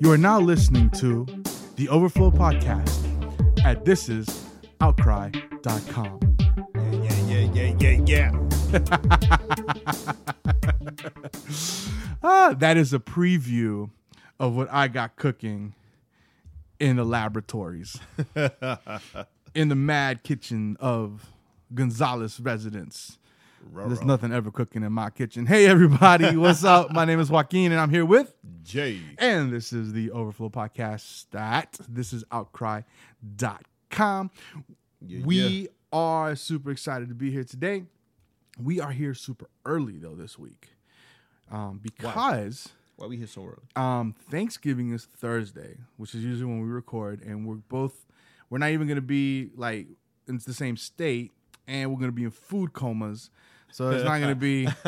You are now listening to the Overflow Podcast at thisisoutcry.com. Yeah, yeah, yeah, yeah, yeah. Yeah. Ah, that is a preview of what I got cooking in the laboratories, in the mad kitchen of Gonzalez residence. There's nothing ever cooking in my kitchen. Hey, everybody, what's up? My name is Joaquin, and I'm here with Jae. And this is the Overflow Podcast at this is outcry.com. Yeah, we yeah. are super excited to be here today. We are here super early though this week. Um, because Why we here so early? um, Thanksgiving is Thursday, which is usually when we record, and we're both we're not even gonna be like in the same state, and we're gonna be in food comas. So it's not gonna be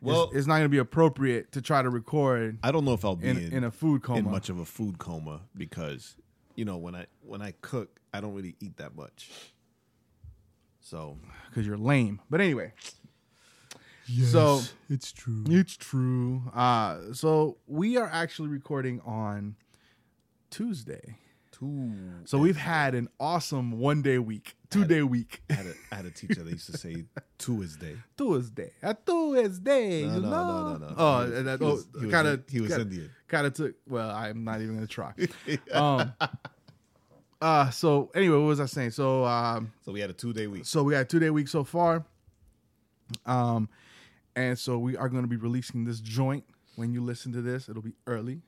Well, it's, it's not gonna be appropriate to try to record I don't know if I'll be in, in, in a food coma. in much of a food coma because you know when I when I cook, I don't really eat that much. So because you're lame. But anyway, Yes, so it's true. it's true. Uh, so we are actually recording on Tuesday. Two. So we've had an awesome one day week, two day week. I had, a, I had a teacher that used to say Tuesday. Tuesday, a Tuesday. No, you no, know? no, no, no. Oh, He that he was- he was kind of in- he was Indian. Kind of took. Well, I'm not even gonna try. um. Uh. So anyway, what was I saying? So um. So we had a two day week. So we got a two day week so far. Um, and so we are going to be releasing this joint. When you listen to this, it'll be early,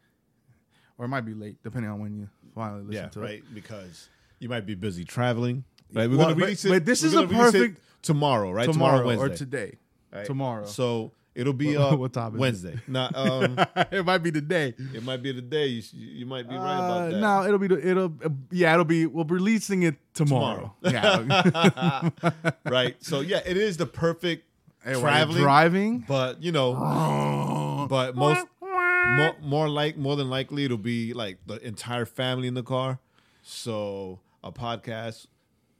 or it might be late, depending on when you finally listen Yeah, to right. it. Right, because you might be busy traveling. Right. We're Well, gonna but- release it. but this is a it perfect- tomorrow, right? Tomorrow, Wednesday. or today. right? tomorrow. So it'll be What- uh, what time it? Wednesday. Not um. it might be today. It might be the day. You, you might be right Uh, about that. no, it'll be the, it'll uh, yeah, it'll be we'll be releasing it tomorrow. Yeah, right. So yeah, it is the perfect Hey, traveling. driving. But you know, but most more, more like more than likely it'll be like the entire family in the car. So a podcast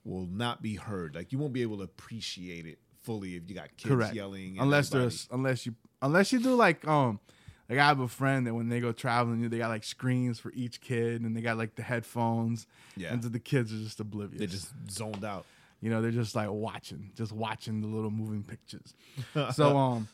will not be heard. Like you won't be able to appreciate it fully if you got kids Correct. yelling. Unless everybody- there's unless you unless you do like um like I have a friend that when they go traveling, they got like screens for each kid and they got like the headphones. Yeah. And so the kids are just oblivious. they just zoned out. you know, they're just like watching, just watching the little moving pictures. so um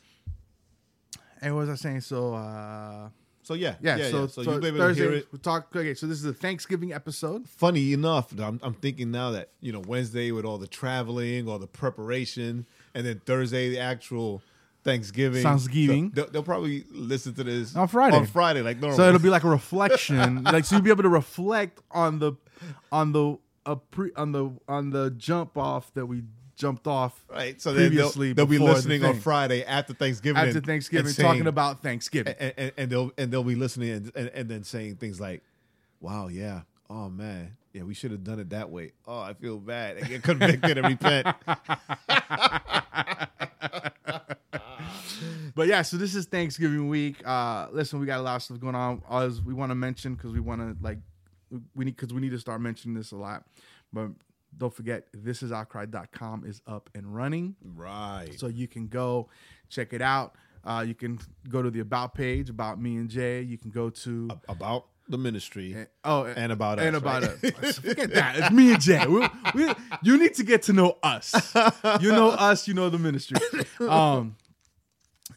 and what was I saying? So uh So yeah, yeah, yeah. so, yeah. so, you'll be able to Thursday hear it. we talk okay, so this is a Thanksgiving episode. funny enough, I'm, I'm thinking now that you know Wednesday with all the traveling, all the preparation, and then Thursday the actual Thanksgiving. Thanksgiving. So they'll, they'll probably listen to this On Friday. On Friday, like normal. So it'll be like a reflection, like so you'll be able to reflect on the on the uh, pre, on the on the jump off that we jumped off right. So then they'll, they'll be before the listening on. Friday after Thanksgiving. after and- Thanksgiving, and saying- talking about Thanksgiving. and, and, and they'll and they'll be listening and, and, and then saying things like, "Wow, yeah, oh man, yeah, we should have done it that way. Oh, I feel bad. I get convicted and repent." But yeah, so this is Thanksgiving week. Uh, listen, we got a lot of stuff going on. As we want to mention because we want to like we need because we need to start mentioning this a lot. But don't forget, this is outcry.com is up and running. Right. So you can go check it out. Uh, you can go to the about page about me and Jae. You can go to about the ministry. oh and about us. and us, about right? us. Forget that. It's me and Jae. We, we, you need to get to know us. You know us. You know the ministry. Um,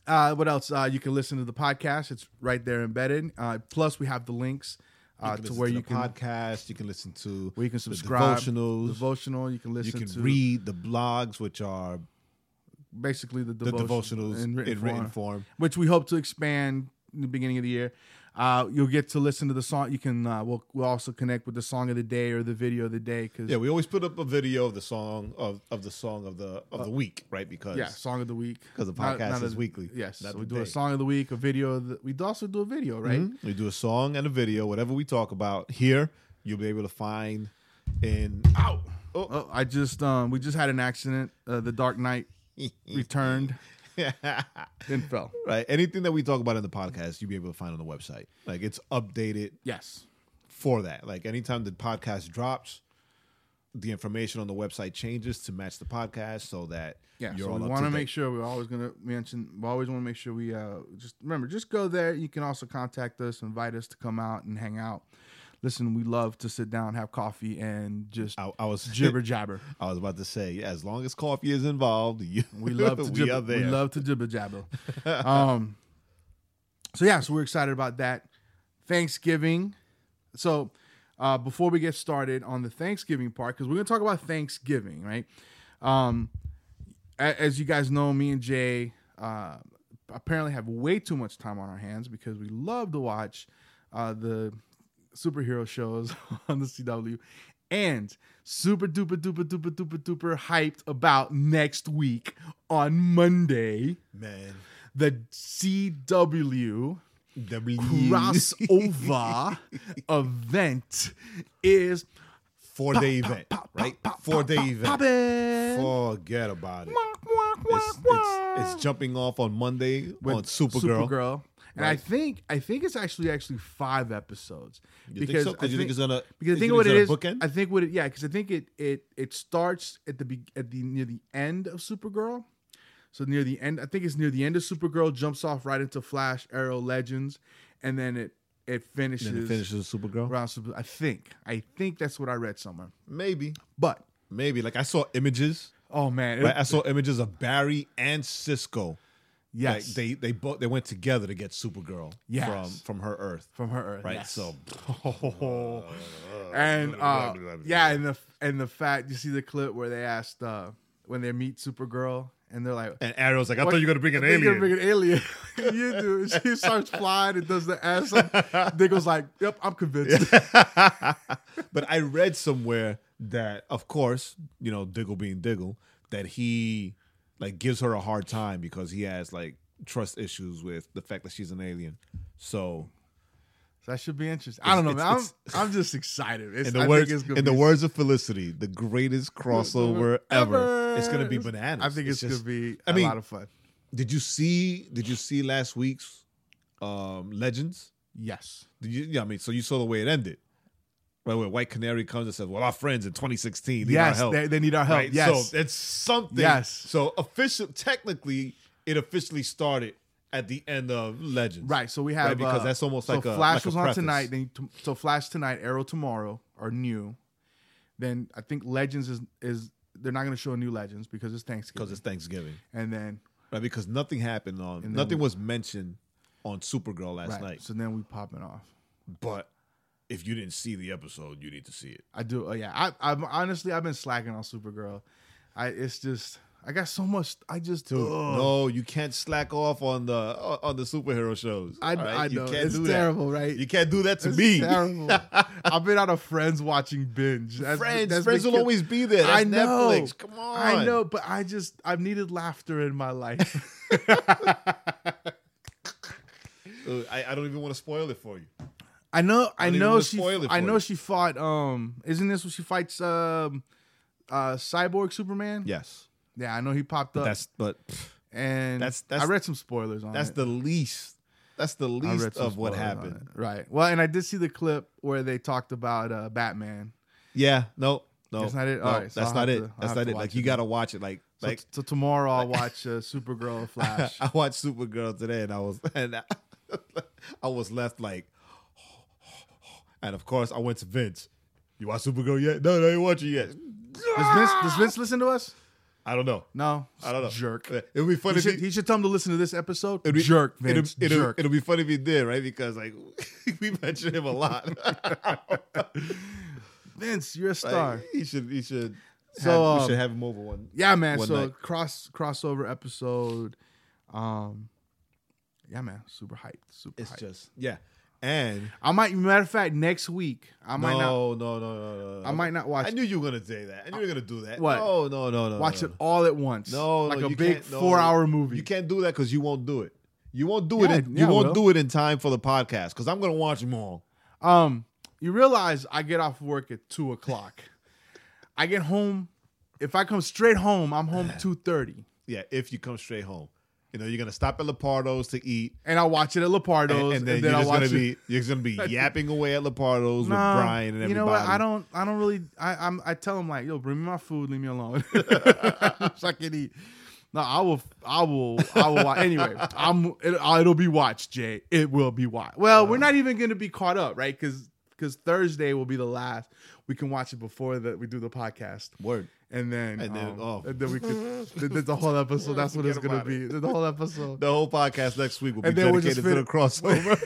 uh, what else? Uh, you can listen to the podcast. It's right there embedded. Uh, plus, we have the links uh, to where to you can podcast. You can listen to where you can subscribe. devotionals. Devotional. You can listen. you can read the blogs, which are basically the, the devotionals in written, form. which we hope to expand in the beginning of the year. Uh, you'll get to listen to the song. You can uh, we'll we'll also connect with the song of the day or the video of the day because Yeah, we always put up a video of the song of, of the song of the of the week, right? Because yeah, song of the week because the podcast not is a- weekly, Yes, not so we do a song of the week, a video. The, we also do a video, right? Mhm. we do a song and a video, whatever we talk about here, you'll be able to find in Ow! Oh, I just um we just had an accident. Uh, the Dark Knight returned fell. right. Anything that we talk about in the podcast, you'll be able to find on the website. Like it's updated Yes. for that. Like anytime the podcast drops, the information on the website changes to match the podcast so that Yeah, you're so all we want to to make sure we're always going to mention. We always want to make sure we uh just remember just go there. You can also contact us, invite us to come out and hang out. Listen, we love to sit down, have coffee, and just I, I was jibber jabber. I was about to say, as long as coffee is involved, you, We love to we jibber. We love to jibber jabber. um, so yeah, so we're excited about that. Thanksgiving. So uh, before we get started on the Thanksgiving part, because we're gonna talk about Thanksgiving, right? Um, as you guys know, me and Jae uh, apparently have way too much time on our hands because we love to watch uh, the superhero shows on the CW and super duper duper duper duper duper hyped about next week on Monday man. the CW W crossover event is four day event, right? Four day event. Forget about it. It's, it's, it's jumping off on Monday with on Supergirl. Supergirl. And I think I think it's actually actually five episodes You think so? I you think it's gonna- because I think what it is bookend? I think what it yeah because I think it it it starts at the be, at the near the end of Supergirl, so near the end I think it's near the end of Supergirl jumps off right into Flash Arrow Legends, and then it it finishes, Then it finishes Supergirl. around Super. I think I think that's what I read somewhere, Maybe, but maybe. Like I saw images. oh man, it- I saw images of Barry and Cisco. Yes Like they they both they went together to get Supergirl Yes. from from her Earth. from her Earth Right. yes. So and uh, yeah, and the and the fact you see the clip where they asked uh, when they meet Supergirl and they're like, and Arrow's like, I What- thought you were gonna bring an "I think you're alien. gonna bring an alien." you do. She starts flying and does the ass. Up. Diggle's like, "Yep, I'm convinced." but I read somewhere that, of course, you know, Diggle being Diggle, that he like gives her a hard time because he has like trust issues with the fact that she's an alien. So, that should be interesting. I don't know, It's- man. it's- I'm, I'm just excited. It's, in the I words it's in the words of Felicity, the greatest crossover ever, ever. it's gonna be bananas. I think it's, just- gonna be I a mean, lot of fun. Did you see? Did you see last week's um Legends? Yes. Did you? Yeah, I mean, so you saw the way it ended. Where White Canary comes and says, "Well, our friends in 2016 need our help." they, they need our help. Right? Yes. So it's something. Yes. So official, technically, it officially started at the end of Legends. Right, so we have Right, because uh, that's almost so like a- Flash like a was on tonight. Then t- so Flash tonight, Arrow tomorrow are new. Then I think Legends is is they're not going to show new Legends because it's Thanksgiving. Because it's Thanksgiving. and then Right. Because nothing happened on. Nothing we- was mentioned on Supergirl last right, night. so then we popping off. But if you didn't see the episode, you need to see it. I do. Oh yeah, I I'm honestly I've been slacking on Supergirl. I it's just I got so much. I just Dude, ugh. no, you can't slack off on the on the superhero shows. I, right? I know can't it's do that. terrible, right? You can't do that to It's me. terrible. I've been out of Friends watching binge. That's, Friends, that's friends will kill- always be there. That's I know. Netflix. Come on. I know, but I just I've needed laughter in my life. I, I don't even want to spoil it for you. I know. I know she. I know you. she fought. Um, isn't this when she fights? Um, uh, Cyborg Superman. Yes, Yeah, I know he popped up. that's but and that's- that's I read some spoilers on that's it. the least. That's the least of what happened. Right. Well, and I did see the clip where they talked about uh, Batman. Yeah, no, no, That's not it? No, All right, so that's I'll not it. to- that's not it. Like you got to watch it. Like So, like so tomorrow I'll watch uh, Supergirl Flash. I watched Supergirl today, and I was and I, I was left like, and of course I went to Vince. You watch Supergirl yet? No, no, I ain't watching yet. Does Vince, does Vince listen to us? I don't know. No. I don't know. Jerk. It would be funny. He if should, he should tell him to listen to this episode. it'd be- jerk, it'll- Vince. It'll, jerk. it'll be funny if he did, right? Because like we mentioned him a lot. Vince, you're a Like, star. he should. He should. So, have, we um, should have him over one. Yeah, man. one so night. cross crossover episode. Um, yeah, man. Super hyped. Super It's hyped. just yeah, And I might. Matter of fact, next week I might not. no, no, no, no. I might not watch. I knew you were gonna say that. I knew you were gonna do that. What? No, no, no, no. watch it all at once. No, like no, a big four-hour movie. You can't do that because you won't do it. You won't do it. In, you won't do it in time for the podcast because I'm gonna watch them all. Um, you realize I get off work at two o'clock. I get home. If I come straight home, I'm home two thirty, Yeah, if you come straight home, you know you're gonna stop at Lepardo's to eat, and I'll watch it at Lepardo's, and, and then, and then you're I just watch gonna it. be you're gonna be yapping away at Lepardo's with Brian and everybody. You know what? I don't. I don't really. I, I'm. I tell him like, yo, bring me my food. Leave me alone. so I can eat. No, I will. I will. I will. Watch. Anyway, I'm. It, it'll be watched, Jae. It will be watched. Well, we're not even going to be caught up, right? Because because Thursday will be the last. We can watch it before that we do the podcast. Word. And then, And then- um, oh. and then we could. th- th- the whole episode. That's what it's gonna be. The whole episode. The whole podcast next week will be And then we'll dedicated to the crossover.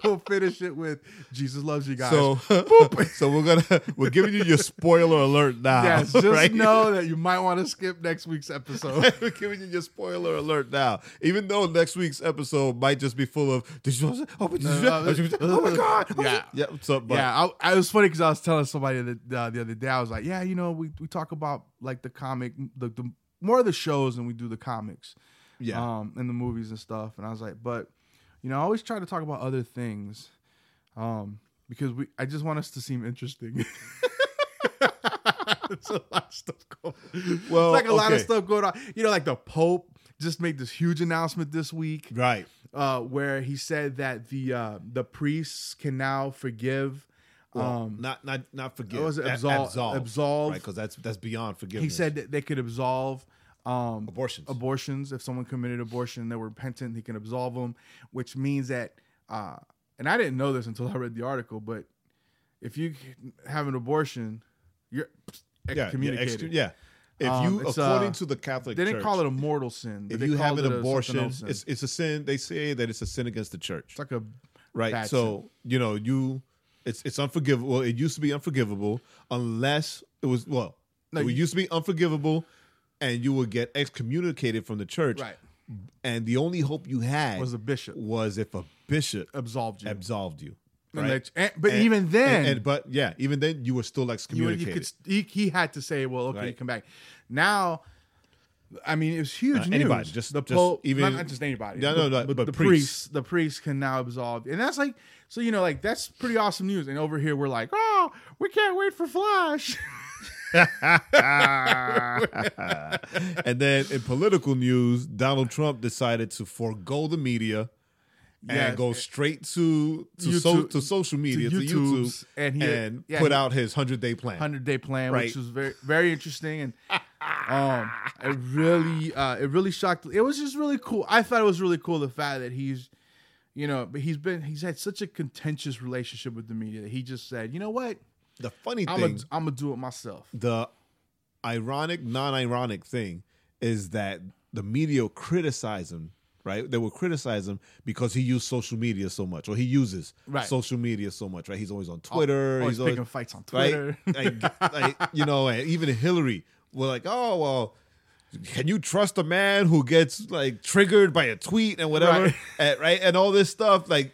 we'll finish it with Jesus loves you guys. So, so we're gonna we're giving you your spoiler alert now. yes, just right? know that you might want to skip next week's episode. we're giving you your spoiler alert now. Even though next week's episode might just be full of did you oh, did you know- oh my god Yeah. yeah so but yeah, I, I was funny because I was telling somebody that uh, the other day. I was like, yeah, you know, we we talk about like the comic, the, the more of the shows than we do the comics, yeah um, and the movies and stuff. And I was like, but you know, I always try to talk about other things, um, because we I just want us to seem interesting. There's a lot of stuff going. Well, it's like a lot of stuff going on. You know, like the Pope just made this huge announcement this week. right uh, where he said that the uh, the priests can now forgive. Well, um, not not not forgive was it A- absolve- absolve absolve? right because that's that's beyond forgiveness. he said that they could absolve um, Abortions. Abortions if someone committed abortion and they were repentant, he can absolve them, which means that. Uh, and I didn't know this until I read the article, but if you have an abortion, you're yeah yeah, excommunicated. yeah. if Um, you it's, according uh, to the Catholic They didn't Church, call it a mortal sin. if you have an it abortion it's it's a sin they say that it's a sin against the church it's like a right so you know you it's it's unforgivable well, it used to be unforgivable unless it was well No, it you- used to be unforgivable and you would get excommunicated from the church right and the only hope you had was a bishop was if a bishop absolved you. absolved you And right and- but And- even then, and, and- but yeah even then you were still you, excommunicated you could he, he had to say, "Well, okay, you Right. come back." Now, I mean, it was huge Uh, news. anybody, just- the just Pope, even- not, not just anybody. No, the, no, no, but the priests. priests, the priests can now absolve, and that's like, so you know, like that's pretty awesome news. And over here, we're like, "Oh, we can't wait for Flash." and then in political news donald trump decided to forego the media and go straight to to, so, to social media to, YouTube's, YouTube and and, yeah, put he- out his hundred day plan. hundred day plan, Right. which was very very interesting, and um, it really uh, it really shocked. It was just really cool. I thought it was really cool the fact that he's, you know, but he's been he's had such a contentious relationship with the media that he just said, you know what, The funny I'm thing, gonna I'm gonna do it myself. the ironic, non-ironic thing is that the media criticize him. Right, they will criticize him because he used social media so much, or he uses Right. social media so much. Right, he's always on Twitter. Always he's always picking fights on right? Twitter. like, like, you know, even Hillary were like, oh well, can you trust a man who gets like triggered by a tweet and whatever, Right. and, right? And all this stuff, like,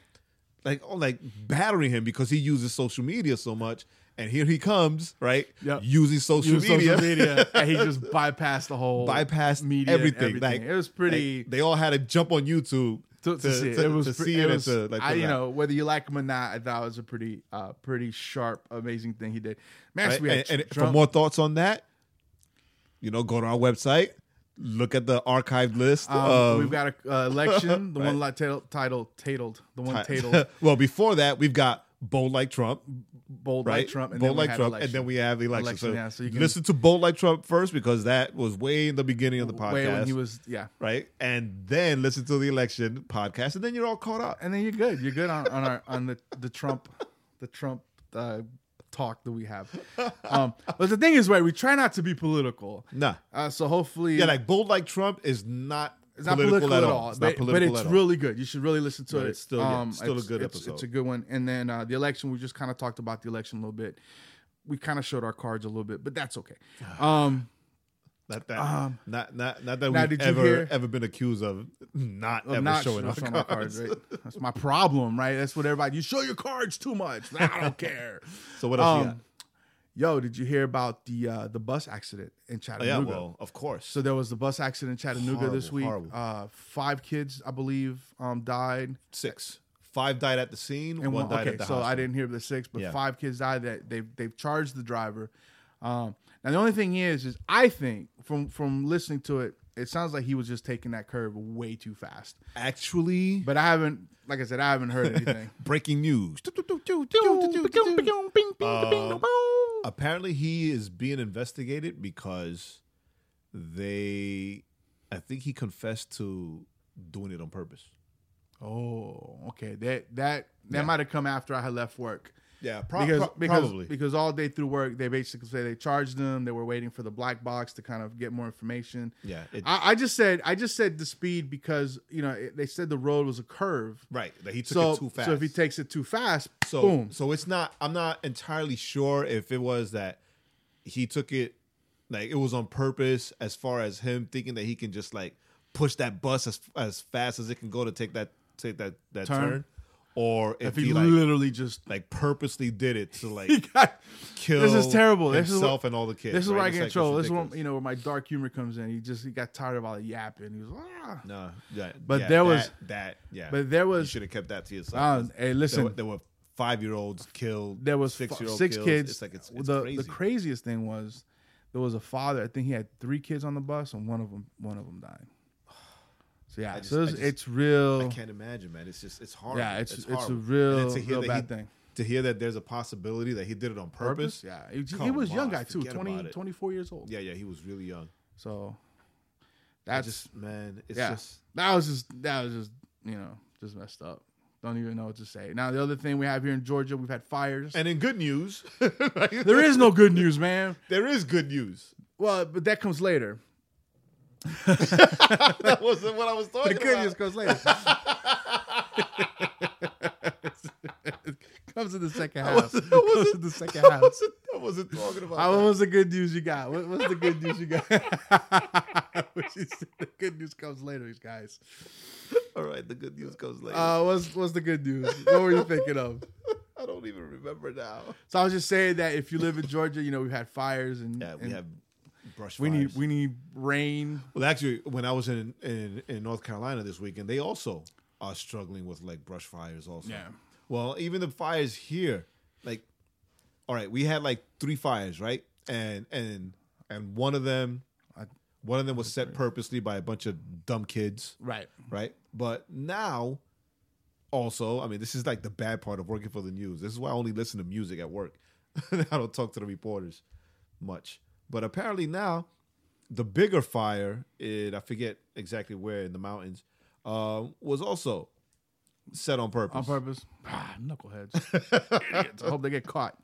like, oh, like battering him because he uses social media so much. And here he comes, right? Yep. Using social Use media, social media, and he just bypassed the whole bypassed media, and everything. Like it was pretty. like, they all had to jump on YouTube to, to see it. it was to see it it, was, to like I, you know, whether you like him or not, I thought it was a pretty, uh, pretty sharp, amazing thing he did. Man, Right? we had and, and for more thoughts on that, you know, go to our website, look at the archived list. Um, of, we've got a uh, election, the one Right. like titled, titled, titled, the one titled well, before that, we've got Bold Like Trump, "Bold right? Like Trump," and Bold then we Like Trump, election. and then we have the election. Election, so, yeah, so you can- listen to Bold Like Trump first because that was way in the beginning of the podcast, way when he was, yeah. right? And then listen to the election podcast, and then you're all caught up. And then you're good. You're good on, on our on the the Trump, the Trump uh, talk that we have. Um, but the thing is, right? We try not to be political. Nah, Uh, so hopefully, yeah, like Bold Like Trump is not. It's not political, political, at all. It's not but, political but it's really good. You should really listen to But it. Um, it's still- yeah, it's still a good it's- episode. It's a good one. And then uh, the election, we just kind of talked about the election a little bit. We kind of showed our cards a little bit, but that's okay. Um, Not that, Um, not not not that we've ever hear- ever been accused of not of ever not showing our showing cards. Right? That's my problem, right? That's what everybody. You show your cards too much. I don't care. So what else? Um, yo, did you hear about the uh, the bus accident in Oh, Chattanooga? yeah, well, of course. So there was the bus accident in Chattanooga this week. horrible. Uh, five kids, I believe, um, died. Six, five died at the scene, And one, one, died okay, at the so hospital. I didn't hear the six, but Yeah. five kids died. That they've they've charged the driver. Um, now the only thing is, is I think from from listening to it, it sounds like he was just taking that curve way too fast. Actually, But I haven't, like I said, I haven't heard anything. breaking news. Uh, apparently, he is being investigated because they, I think he confessed to doing it on purpose. oh, okay. That that that Yeah. might have come after I had left work. Yeah, pro- because pro- because probably. because all day through work they basically say they charged them. They were waiting for the black box to kind of get more information. yeah, it, I, I just said I just said the speed because you know it, they said the road was a curve. right. That he took So it too fast. so if he takes it too fast, So boom. so it's not. I'm not entirely sure if it was that he took it like it was on purpose, as far as him thinking that he can just like push that bus as as fast as it can go to take that take that that Turn. turn, or if, If he, he, like literally just like purposely did it to like got kill this is terrible. This is himself what- and all the kids. this is right? where I get in like, trouble. This is where you know where my dark humor comes in. He just he got tired of all the yapping. He was ah. No, yeah, But yeah, there was- that. Yeah, But there was. you should have kept that to yourself. uh, hey listen. were, there were five year olds killed. there was six-year-old six kids. It's like it's, it's the crazy. the craziest thing was there was a father. I think he had three kids on the bus, and one of them one of them died. So yeah, just- so it's, just- it's real. I can't imagine, man. It's just it's hard. Yeah, it's it's, a real to hear real bad he- thing. To hear that there's a possibility that he did it on purpose. Purpose? Yeah, he, he was a young on, guy too, forget 20, 24 years old. Yeah, yeah, he was really young. So I that's just man, it's yeah. just that was just that was just you know just messed up. Don't even know what to say. Now the other thing we have here in Georgia, we've had fires. and in good news, there is no good news, man. there is good news. Well, but that comes later. That wasn't what I was talking about. The about. news comes later. comes in the second half. wasn't- Comes in the second I half. wasn't, I wasn't talking about. What was the good news you got? What, what's the good news you got? The good news comes later, guys. All right, the good news comes later. Uh, what's what's the good news? What were you thinking of? I don't even remember now. So I was just saying that if you live in Georgia, you know we've had fires and Yeah, we and have brush we fires. need we need rain. Well, actually, when I was in, in in North Carolina this weekend, they also are struggling with like brush fires. Also, Yeah. Well, even the fires here, like, all right, we had like three fires, right? And and and one of them, I- one of them was set purposely by a bunch of dumb kids, Right. right? But now, also, I mean, this is like the bad part of working for the news. This is why I only listen to music at work. I don't talk to the reporters much. But apparently now, the bigger fire, in, I forget exactly where in the mountains, uh, was also set on purpose. On purpose. Ah, knuckleheads. Idiots. I hope they get caught.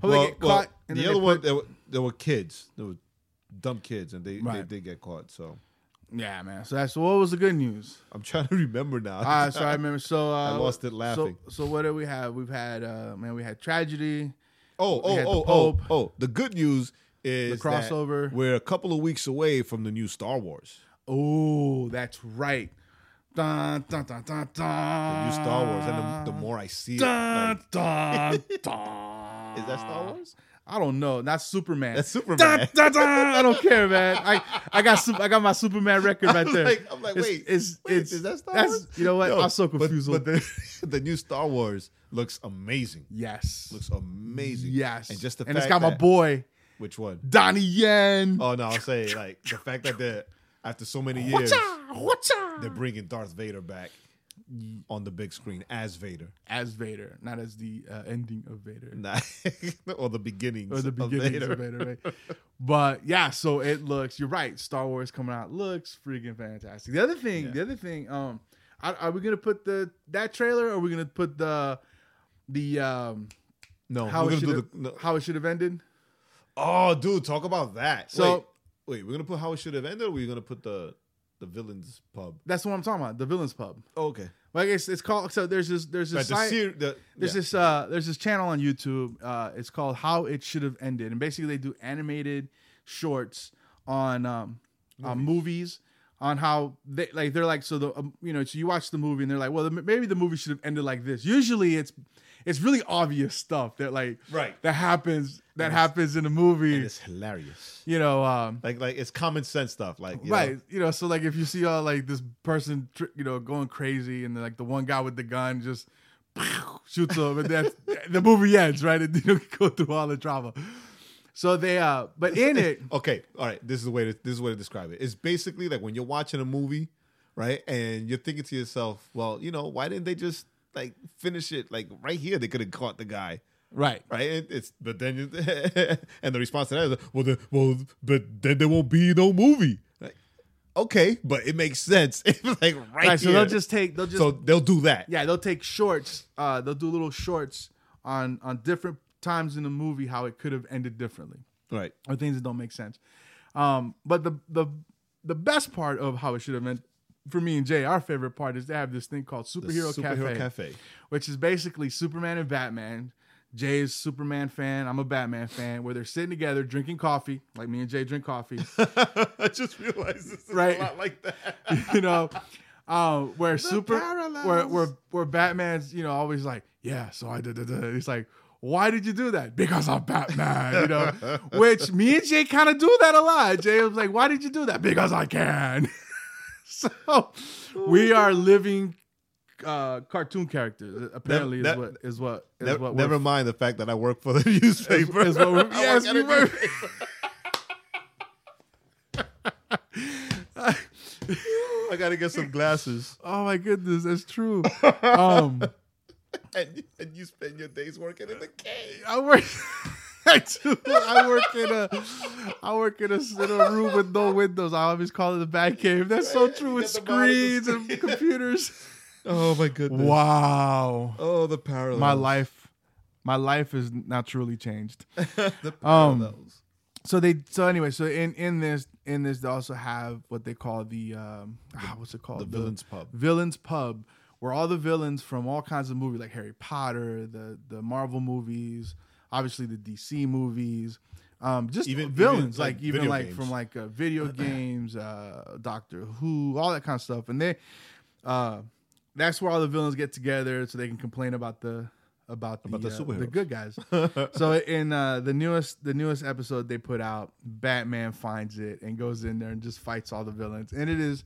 Hope Well, they get well, caught. and the other one, there were, there were kids. There were dumb kids, and they, Right. they did get caught. So Yeah, man. So that's what was the good news? I'm trying to remember now. All right, so I remember. So uh, I lost it laughing. So, so what did we have? We've had uh, man, we had tragedy. Oh, We oh, oh, oh, oh. The good news is The crossover. we're a couple of weeks away from the new Star Wars. Oh, that's right. Dun, dun, dun, dun, The dun. new Star Wars. And the, the more I see it, Dun, like, dun, dun. is that Star Wars? I don't know. Not Superman. That's Superman. Dun, dun, dun. I don't care, man. I, I got I got my Superman record right I'm there. like- I'm like, wait, it's, wait, it's, is that Star Wars? You know what? Yo, I'm so but- confused. But, the, the new Star Wars looks amazing. yes, Looks amazing. yes, And just the and it's got my boy Which one? Donnie Yen. Oh no, I'll say like the fact that they're after so many years they're bringing Darth Vader back on the big screen as Vader, as Vader, not as the uh, ending of Vader. not or the beginnings or the of beginnings Vader. of Vader, right? But yeah, so it looks. You're right. Star Wars coming out looks freaking fantastic. The other thing, Yeah. the other thing, um, are, are we gonna put the that trailer? or Are we gonna put the the um No, how we're it should do have the. No. how it should have ended? Oh, dude, talk about that. So- wait, wait, we're gonna put how it should have ended. or We're gonna put the the villains pub. That's what I'm talking about. The villains pub. Oh, okay, Like it's it's called. So there's this there's this the, site. ser- the There's yeah. this uh there's this channel on YouTube. Uh it's called How It Should Have Ended. And basically they do animated shorts on um on movies on how they like they're like so the um, you know so you watch the movie and they're like well maybe the movie should have ended like this usually it's it's really obvious stuff that like Right. that happens that happens in the movie And it's hilarious. you know um Like like it's common sense stuff. Like you know, right you know so like if you see all like this person you know going crazy and like the one guy with the gun just shoots him and that's the movie ends right and you don't go through all the drama so they uh but in it Okay, all right. This is the way to this is the way to describe it. It's basically like when you're watching a movie, right? And you're thinking to yourself, well, you know, why didn't they just like finish it like right here? They could have caught the guy. right Right, It- it's but then you, and the response to that is well, then, well, but then there won't be no movie. Like, okay, but it makes sense. It's like right, right so they'll just take they'll just so they'll do that. yeah they'll take shorts uh they'll do little shorts on on different times in the movie how it could have ended differently Right. or things that don't make sense. Um, but the the the best part of how it should have meant for me and Jae, our favorite part is they have this thing called Superhero, Superhero Cafe, Cafe. which is basically Superman and Batman. Jae is Superman fan. I'm a Batman fan. Where they're sitting together drinking coffee, like me and Jae drink coffee, I just realized this is Right. a lot like that. you know. Um, where super, parallels. where where where Batman's, you know, always like, yeah. So I did. He's like, why did you do that? Because I'm Batman, you know. Which me and Jae kind of do that a lot. Jae was like, why did you do that? Because I can. so we are living uh, cartoon characters. Apparently, is that- what is what is Never, what never mind the fact that I work for the newspaper. is what we're, I yes, you were. I gotta get some glasses. Oh my goodness, that's true. Um, And, and you spend your days working in the cave. I work. I do. I work in a. I work in a, in a room with no windows. I always call it the bat cave. That's so true with get the bottom of the screens and computers. Oh my goodness. Wow, Oh, the parallels. my life, my life is now truly changed. the Um, parallels. So they. So anyway. So in in this in this they also have what they call the um ah, what's it called the villains pub. Villains Pub, where all the villains from all kinds of movies like Harry Potter, the the Marvel movies, obviously the DC movies, um, just Even- villains even, like, like, even like games. from like uh, video games, uh, Doctor Who, all that kind of stuff, and they, uh, that's where all the villains get together so they can complain about the about the, About the uh, the good guys. so in uh, the newest the newest episode they put out, Batman finds it and goes in there and just fights all the villains, and it is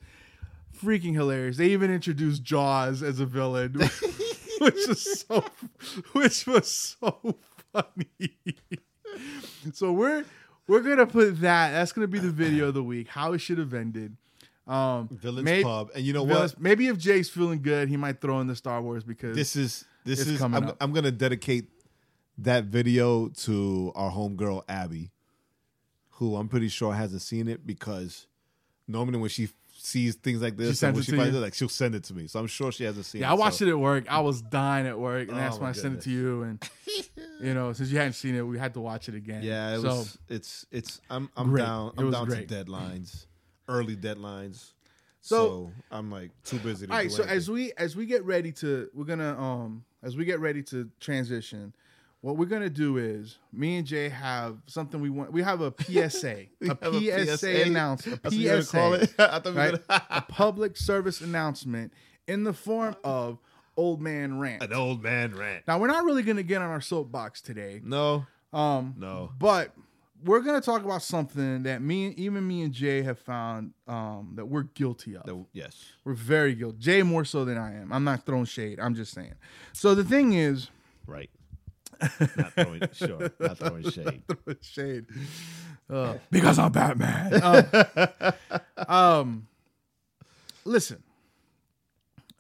freaking hilarious. They even introduced Jaws as a villain, which was so which was so funny. so we're we're gonna put that. That's gonna be the video of the week. How it should have ended. Um, Villains may- pub. And you know Villains- what? Maybe if Jake's feeling good, he might throw in the Star Wars because This is this It's is coming I'm, up. I'm gonna dedicate that video to our homegirl Abby, who I'm pretty sure hasn't seen it because normally when she sees things like this, sends and when it she to finds you? it, like she'll send it to me. So I'm sure she hasn't seen it. Yeah, it. I watched so- it at work. I was dying at work, and Oh, that's when I sent it to you. And you know, since you hadn't seen it, we had to watch it again. Yeah, it so was. It's it's. I'm I'm Great. down. I'm down great. to deadlines, early deadlines. So- So, I'm like too busy. To all right. So anything. as we as we get ready to, we're gonna um as we get ready to transition. What we're gonna do is me and Jae have something we want. We have a PSA, a have a PSA, PSA? announcement, a what you're gonna PSA, call it? I thought we right? gonna- a public service announcement in the form of old man rant. an old man rant. Now we're not really gonna get on our soapbox today. No, Um, no. But we're gonna talk about something that me, even me and Jae have found um, that we're guilty of. No, yes. We're very guilty. Jae more so than I am. I'm not throwing shade. I'm just saying. So the thing is, Right. Not throwing sure. Not throwing shade. shade Uh, because I'm Batman. Um, um, listen,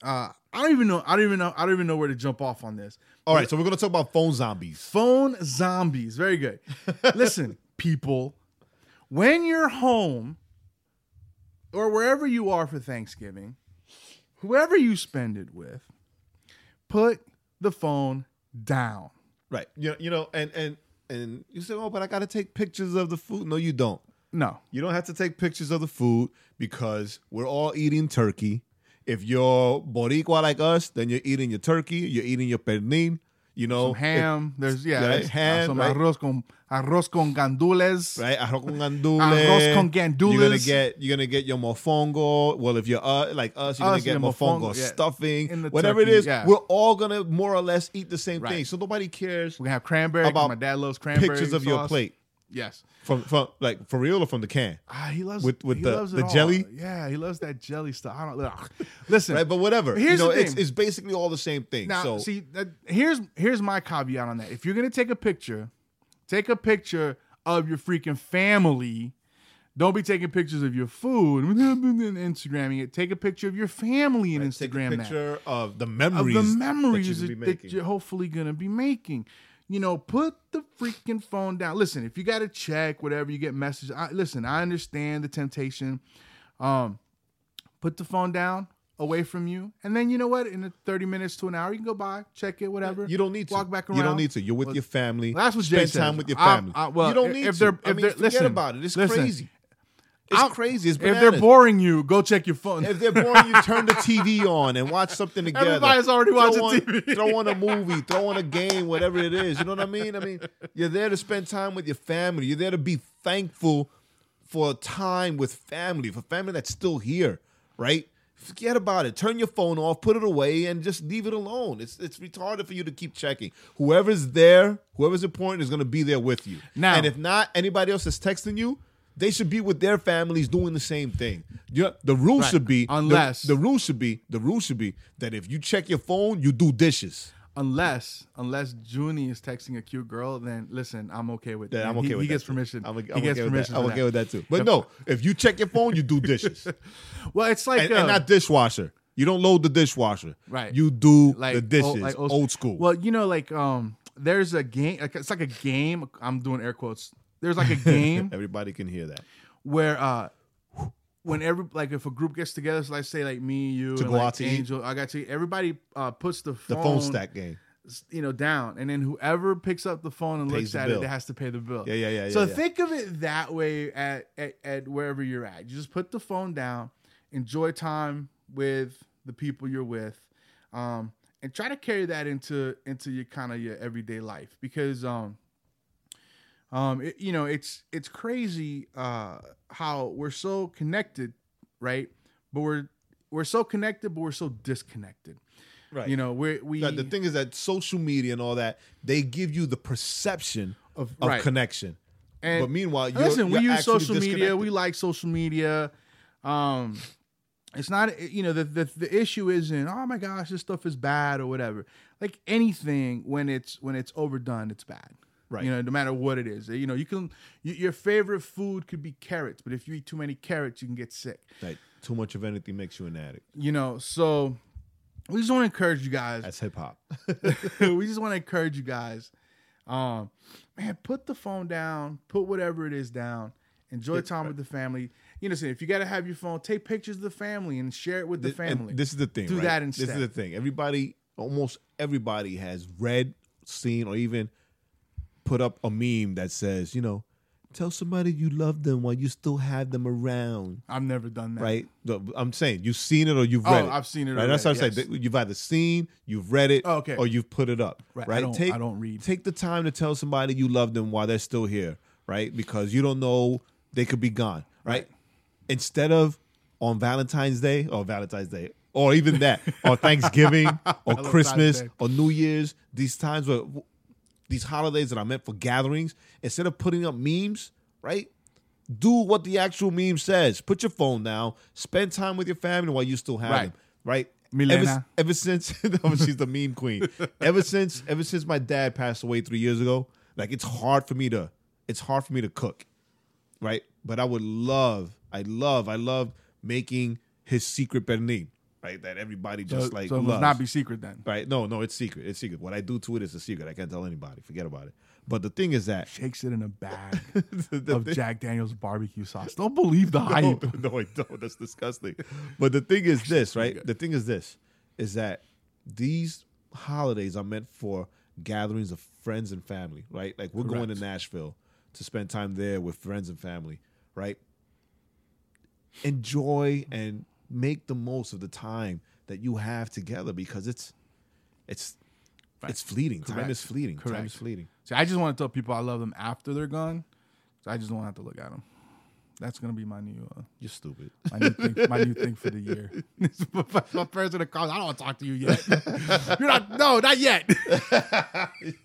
uh, I don't even know. I don't even know. I don't even know where to jump off on this. All right, so we're gonna talk about phone zombies. Phone zombies. Very good. Listen, people, when you're home or wherever you are for Thanksgiving, whoever you spend it with, put the phone down. Right. You know, you know, and and and you say, oh, but I gotta take pictures of the food. No, you don't. No. You don't have to take pictures of the food because we're all eating turkey. If you're Boricua like us, then you're eating your turkey, you're eating your pernil, You know, some ham. There's yeah, right, there's, uh, ham, some right. arroz con arroz con gandules. right? Arroz con gandules. Arroz con You're gonna get you're gonna get your mofongo. Well, if you're uh, like us, you're Us, gonna get mofongo, mofongo, yeah. stuffing, whatever turkey, it is. yeah. We're all gonna more or less eat the same Right. thing, so nobody cares We're gonna have cranberry. About my dad loves cranberry. pictures of your plate Yes. from from like for real or from the can, Ah, he loves With- with he the- the all. jelly? Yeah, he loves that jelly stuff. I don't ugh. listen. right? But whatever. Here's you know, the it's thing. it's basically all the same thing. Now, so see, that, here's here's my caveat on that. If you're gonna take a picture, take a picture of your freaking family. Don't be taking pictures of your food and Instagramming it. Take a picture of your family and take a Instagram that. picture of the Of memories, the that memories you're that, that you're hopefully gonna be making. You know, put the freaking phone down. Listen, if you got to check whatever you get messages. I, listen, I understand the temptation. Um, put the phone down away from you, and then you know what? In thirty minutes to an hour, you can go by, check it, whatever. You don't need to walk back around. You don't need to. You're with Well, your family. Well, that's what Jae Spend time with your family. I- well, you don't need if to. they're- I if mean, they're- forget listen, about it. It's listen. crazy. It's I'm- crazy. It's If they're boring you, go check your phone. If they're boring, you turn the TV on and watch something together. Everybody's already Throw watching on- TV. Throw on a movie, throw on a game, whatever it is. You know what I mean? I mean, you're there to spend time with your family. You're there to be thankful for time with family, for family that's still here, right? Forget about it. Turn your phone off, put it away, and just leave it alone. It's it's retarded for you to keep checking. Whoever's there, whoever's important, is going to be there with you. Now- and if not, anybody else is texting you. They should be with their families doing the same thing. Yeah, the rule Right. should be the- Unless- the, rule should be the rule should be that if you check your phone, you do dishes. unless unless Junie is texting a cute girl, then listen, I'm okay with that. Then I'm okay he, with he that gets permission. I'm, he I'm gets okay with permission. that. I'm okay with that too. But no, if you check your phone, you do dishes Well, it's like and, uh, and not dishwasher. You don't load the dishwasher. Right. You do like the dishes. old, like old, school. Well, you know, like um, there's a game. Like, it's like a game. I'm doing air quotes. There's like a game Everybody can hear that. where uh, when every like if a group gets together, so let's say like me, you, To and go like out to eat? Angel, I got to. Everybody uh puts the The phone, phone stack game. you know, down, and then whoever picks up the phone and Pays looks at bill. it, they has to pay the bill. Yeah, yeah, yeah, So yeah, yeah. think of it that way at, at at wherever you're at. You just put the phone down, enjoy time with the people you're with, um, and try to carry that into into your kind of your everyday life because um. Um, it- you know, it's it's crazy uh, how we're so connected, right? But we're we're so connected, but we're so disconnected. Right. You know, we're, we the, the thing is that social media and all that they give you the perception Of- of, right. connection. And but meanwhile, you're, listen, we you're use social media. We like social media. Um, it's not you know the, the the issue isn't oh my gosh this stuff is bad or whatever. Like anything when it's when it's overdone, it's bad. Right. You know, no matter what it is. You know, you can you, your favorite food could be carrots, but if you eat too many carrots, you can get sick. Like, too much of anything makes you an addict. You know, so we just want to encourage you guys. That's hip hop. we just want to encourage you guys. Um, man, put the phone down, put whatever it is down, enjoy time with the family. You know, if you got to have your phone, take pictures of the family and share it with the family. This is the thing. Do right? that instead. This is the thing. Everybody, almost everybody, has read, seen, or even put up a meme that says, you know, tell somebody you love them while you still have them around. I've never done that. Right? I'm saying you've seen it or you've Oh, read it. I've seen it Right? That's what I'm saying. You've either seen, you've read it, Oh, okay. or you've put it up. Right. Right? I don't- I don't read. Take the time to tell somebody you love them while they're still here. Right? Because you don't know they could be gone. Right? Instead of on Valentine's Day or Valentine's Day. Or even that, or Thanksgiving, or Christmas, or New Year's, these times where these holidays that are meant for gatherings, instead of putting up memes, right? Do what the actual meme says. Put your phone down. Spend time with your family while you still have Right. them. Right? Milena. Ever, ever since she's the meme queen. ever since ever since my dad passed away three years ago, like it's hard for me to it's hard for me to cook. Right? But I would love, I love, I love making his secret pernil. Right? That everybody So, just like so it must not be secret then. Right? No, no, it's secret. It's secret. What I do to it is a secret. I can't tell anybody. Forget about it. But the thing is that Shakes it in a bag of thing- Jack Daniels barbecue sauce. Don't believe the no, hype. no, I don't. That's disgusting. But the thing is this, right? The thing is this, is that these holidays are meant for gatherings of friends and family, right? Like we're going to Nashville to spend time there with friends and family, right? Enjoy and make the most of the time that you have together because it's it's It's fleeting. Time is fleeting. Time is fleeting. See, I just want to tell people I love them after they're gone. So I just don't have to look at them. That's gonna be my new, uh, You're stupid. my new thing, my new thing for the year. my person that calls, I don't want to talk to you yet. You're not, no, not yet.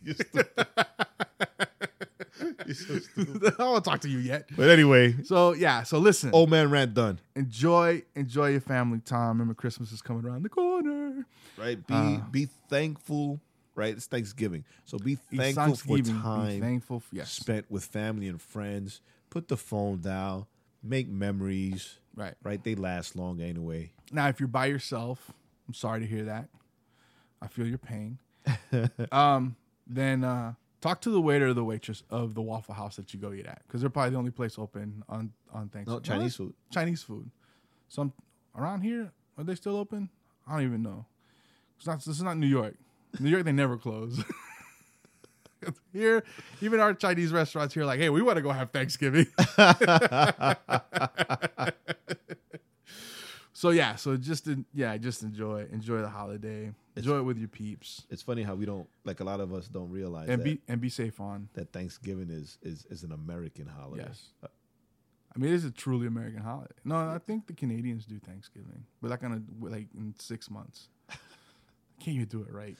You're stupid. You're so stupid. I don't talk to you yet. But anyway, So yeah, so listen, old man rant done. enjoy, enjoy your family time. Remember, Christmas is coming around the corner. Right? Be Uh. be thankful. Right? It's Thanksgiving. So be thankful for Thanksgiving. Be time thankful. For, yes, spent with family and friends. Put the phone down. Make memories. right. Right? They last long anyway. Now, if you're by yourself, I'm sorry to hear that. I feel your pain. um, then uh, talk to the waiter or the waitress of the Waffle House that you go eat at, because they're probably the only place open on on Thanksgiving. No, Chinese food. Chinese food. Some around here are they still open? I don't even know. It's not. This is not New York. New York, they never close. here, even our Chinese restaurants here, are like, hey, we want to go have Thanksgiving. so yeah, so just en- yeah, just enjoy enjoy the holiday. Enjoy it with your peeps, It's funny how we don't like a lot of us don't realize and that, be and be safe on. that Thanksgiving is is is an American holiday. Yes. I mean, it is a truly American holiday. No, I think the Canadians do Thanksgiving, but like on a like in six months. Can't you do it right?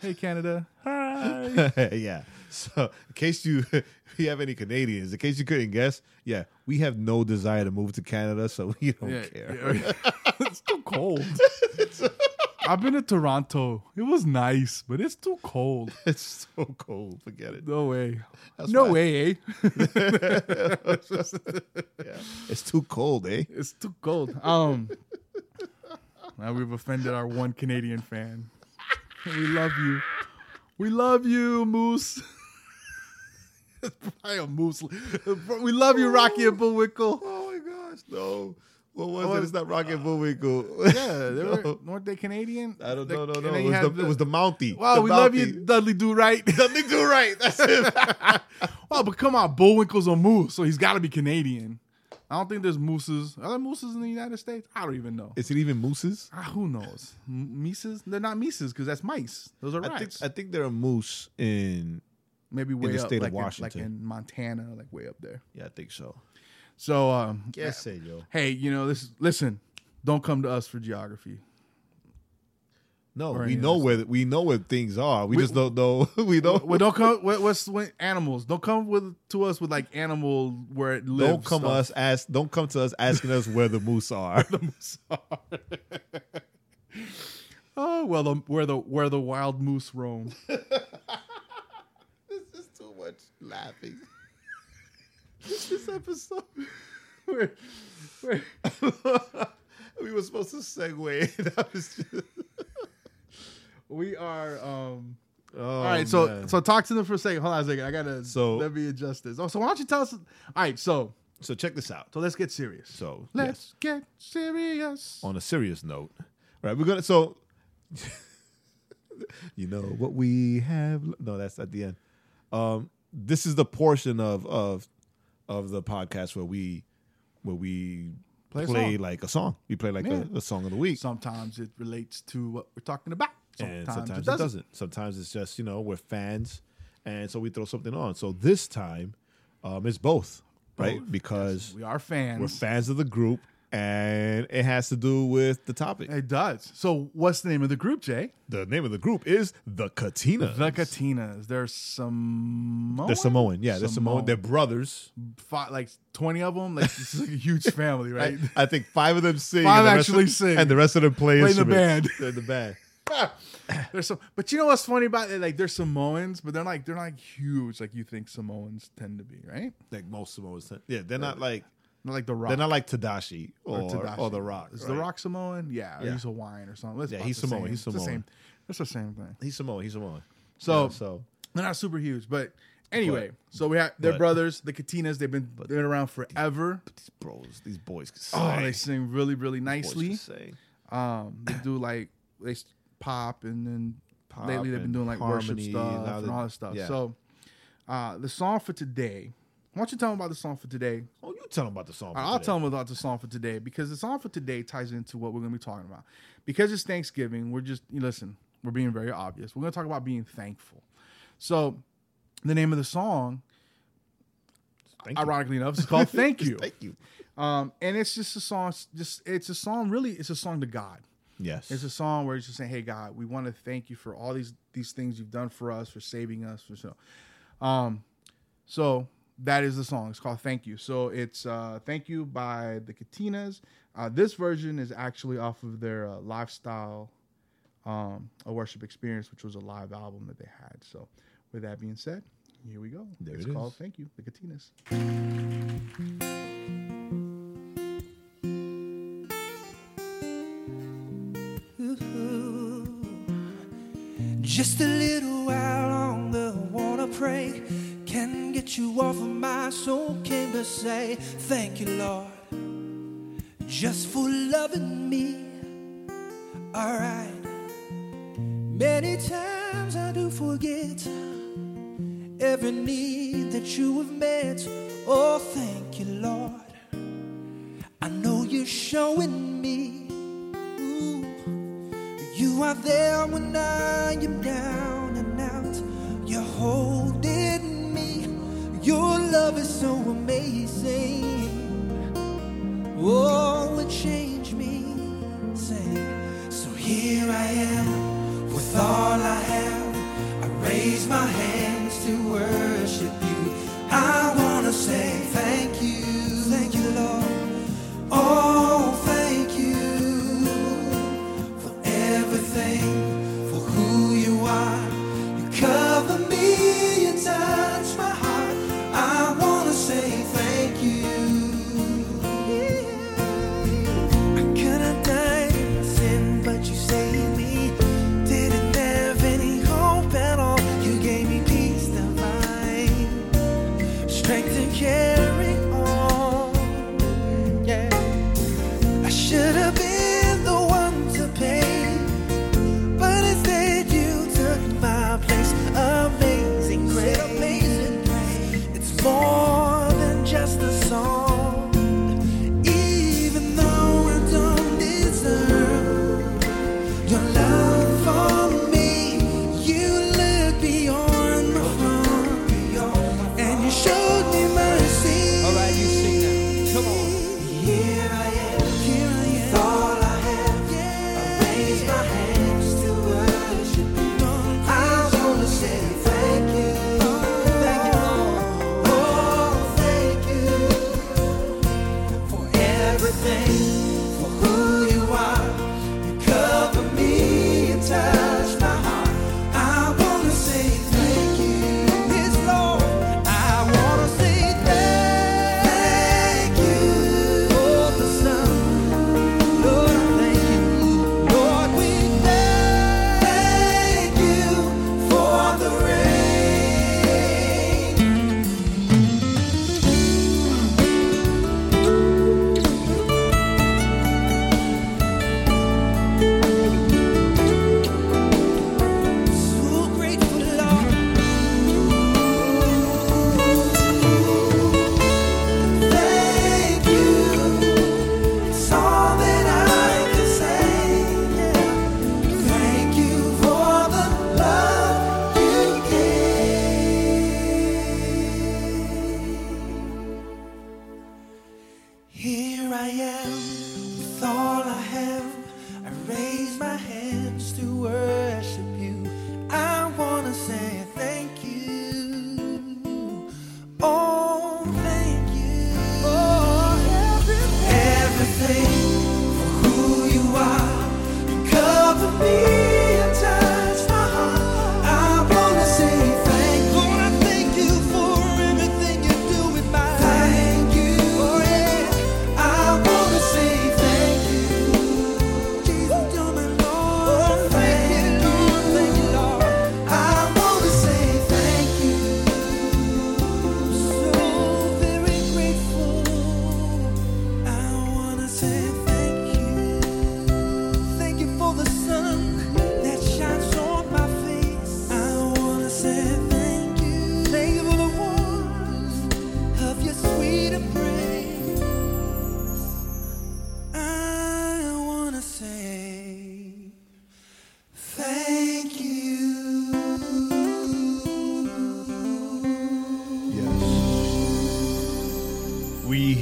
Hey, Canada. Hi. yeah. So, in case you if you have any Canadians, in case you couldn't guess, yeah, we have no desire to move to Canada, so we don't yeah, care. yeah. it's too cold. I've been to Toronto. It was nice, but it's too cold. It's so cold. Forget it. No way. That's no why- way, eh? Yeah. It's too cold, eh? It's too cold. Um, now we've offended our one Canadian fan. We love you. We love you, Moose. It's probably a moose. We love you, Rocky and Bullwinkle. Oh my gosh, no. What was Oh, it? It's not Rocket Bullwinkle. Yeah, they were, No. weren't they Canadian? I don't know. No, and no. It was, had the, it was the Mountie. Wow, The we love you, Dudley Do Right. Dudley do right. That's it. Well, but come on, Bullwinkle's a moose, so he's got to be Canadian. I don't think there's mooses. Are there mooses in the United States? I don't even know. Is it even mooses? Ah, who knows? M- Mises? They're not mises because that's mice. Those are I think rats. I think there are moose in. Maybe way the up, state of like in- Washington. like in Montana, like way up there. Yeah, I think so. So, um, Guess it, yo. hey, you know this. Listen, don't come to us for geography. No, Or we know where we know where things are. We, We- just don't know. We don't. Well, don't come. What's what, animals? Don't come with to us with like animal where it lives. Don't come stuff. us ask. Don't come to us asking us where the moose are. Oh well, the, where the where the wild moose roam. this is too much laughing. This episode. Where, where, we were supposed to segue. That was just- we are. um Oh, All right, so man. so talk to them for a second. Hold on a second. I gotta So- let me adjust this. Oh, so why don't you tell us? All right, so so check this out. so let's get serious. So let's yes, get serious. on a serious note, right? We're gonna so. you know what we have? No, that's at the end. Um, this is the portion of of of the podcast where we where we Play play, like a song. We play like Yeah. a, a song of the week. Sometimes it relates to what we're talking about. and Sometimes, sometimes it it doesn't. doesn't. Sometimes it's just you know we're fans, and so we throw something on. So this time, um, it's both, right? Both. Because We are fans. we're fans of the group, and it has to do with the topic. It does. So what's the name of the group, Jae? The name of the group is the Katina. The Katinas. They're Samoan. They're Samoan. Yeah, they're Samoan. They're brothers. Fi- like twenty of them. Like this is like a huge family, right? I, I think five of them sing. Five and the rest actually of, sing. and the rest of them play, Play in the band. They're in the band. There's some, but you know what's funny about it? Like they're Samoans, but they're like they're not like huge like you think Samoans tend to be, right? Like most Samoans. Yeah, they're not like Not like the Rock. they're not like Tadashi or, or, Tadashi. the Rock. Is right? the Rock Samoan? Yeah, Yeah. he's Hawaiian or something. It's Yeah, he's the Samoan. same. He's It's the Samoan. same. It's the same thing. He's Samoan. He's Samoan. So, Yeah, so they're not super huge, but anyway. so we have they're brothers, the Katinas. They've been they've been around forever. these bros, these boys can sing. Oh, they sing really really Boys nicely. can sing. Um, they do like they pop and then Pop lately they've been doing like worship harmony, stuff now and all that stuff. yeah. So, uh, the song for today. Why don't you tell them about the song for today? Oh, you tell them about the song. for I'll today. tell them about the song for today because the song for today ties into what we're going to be talking about. Because it's Thanksgiving, we're just you listen. We're being very obvious. We're going to talk about being thankful. So, the name of the song, ironically enough, is called "Thank You." Thank you. Um, and it's just a song. Just it's a song. Really, it's a song to God. Yes. It's a song where it's just saying, "Hey God, we want to thank you for all these these things you've done for us, for saving us, for so." Um, so that is the song. It's called "Thank You." So it's uh, "Thank You" by the Katinas. Uh, this version is actually off of their uh, lifestyle, um, a worship experience, which was a live album that they had. So, with that being said, here we go. There it's it called is. "Thank You," the Katinas. Just a little while longer, wanna pray. You off of my soul. Came to say thank you, Lord, just for loving me. Alright. Many times I do forget every need that you have met. Oh, thank you, Lord. I know you're showing me. You are there when I am down and out. Me. Your love is so amazing. Oh,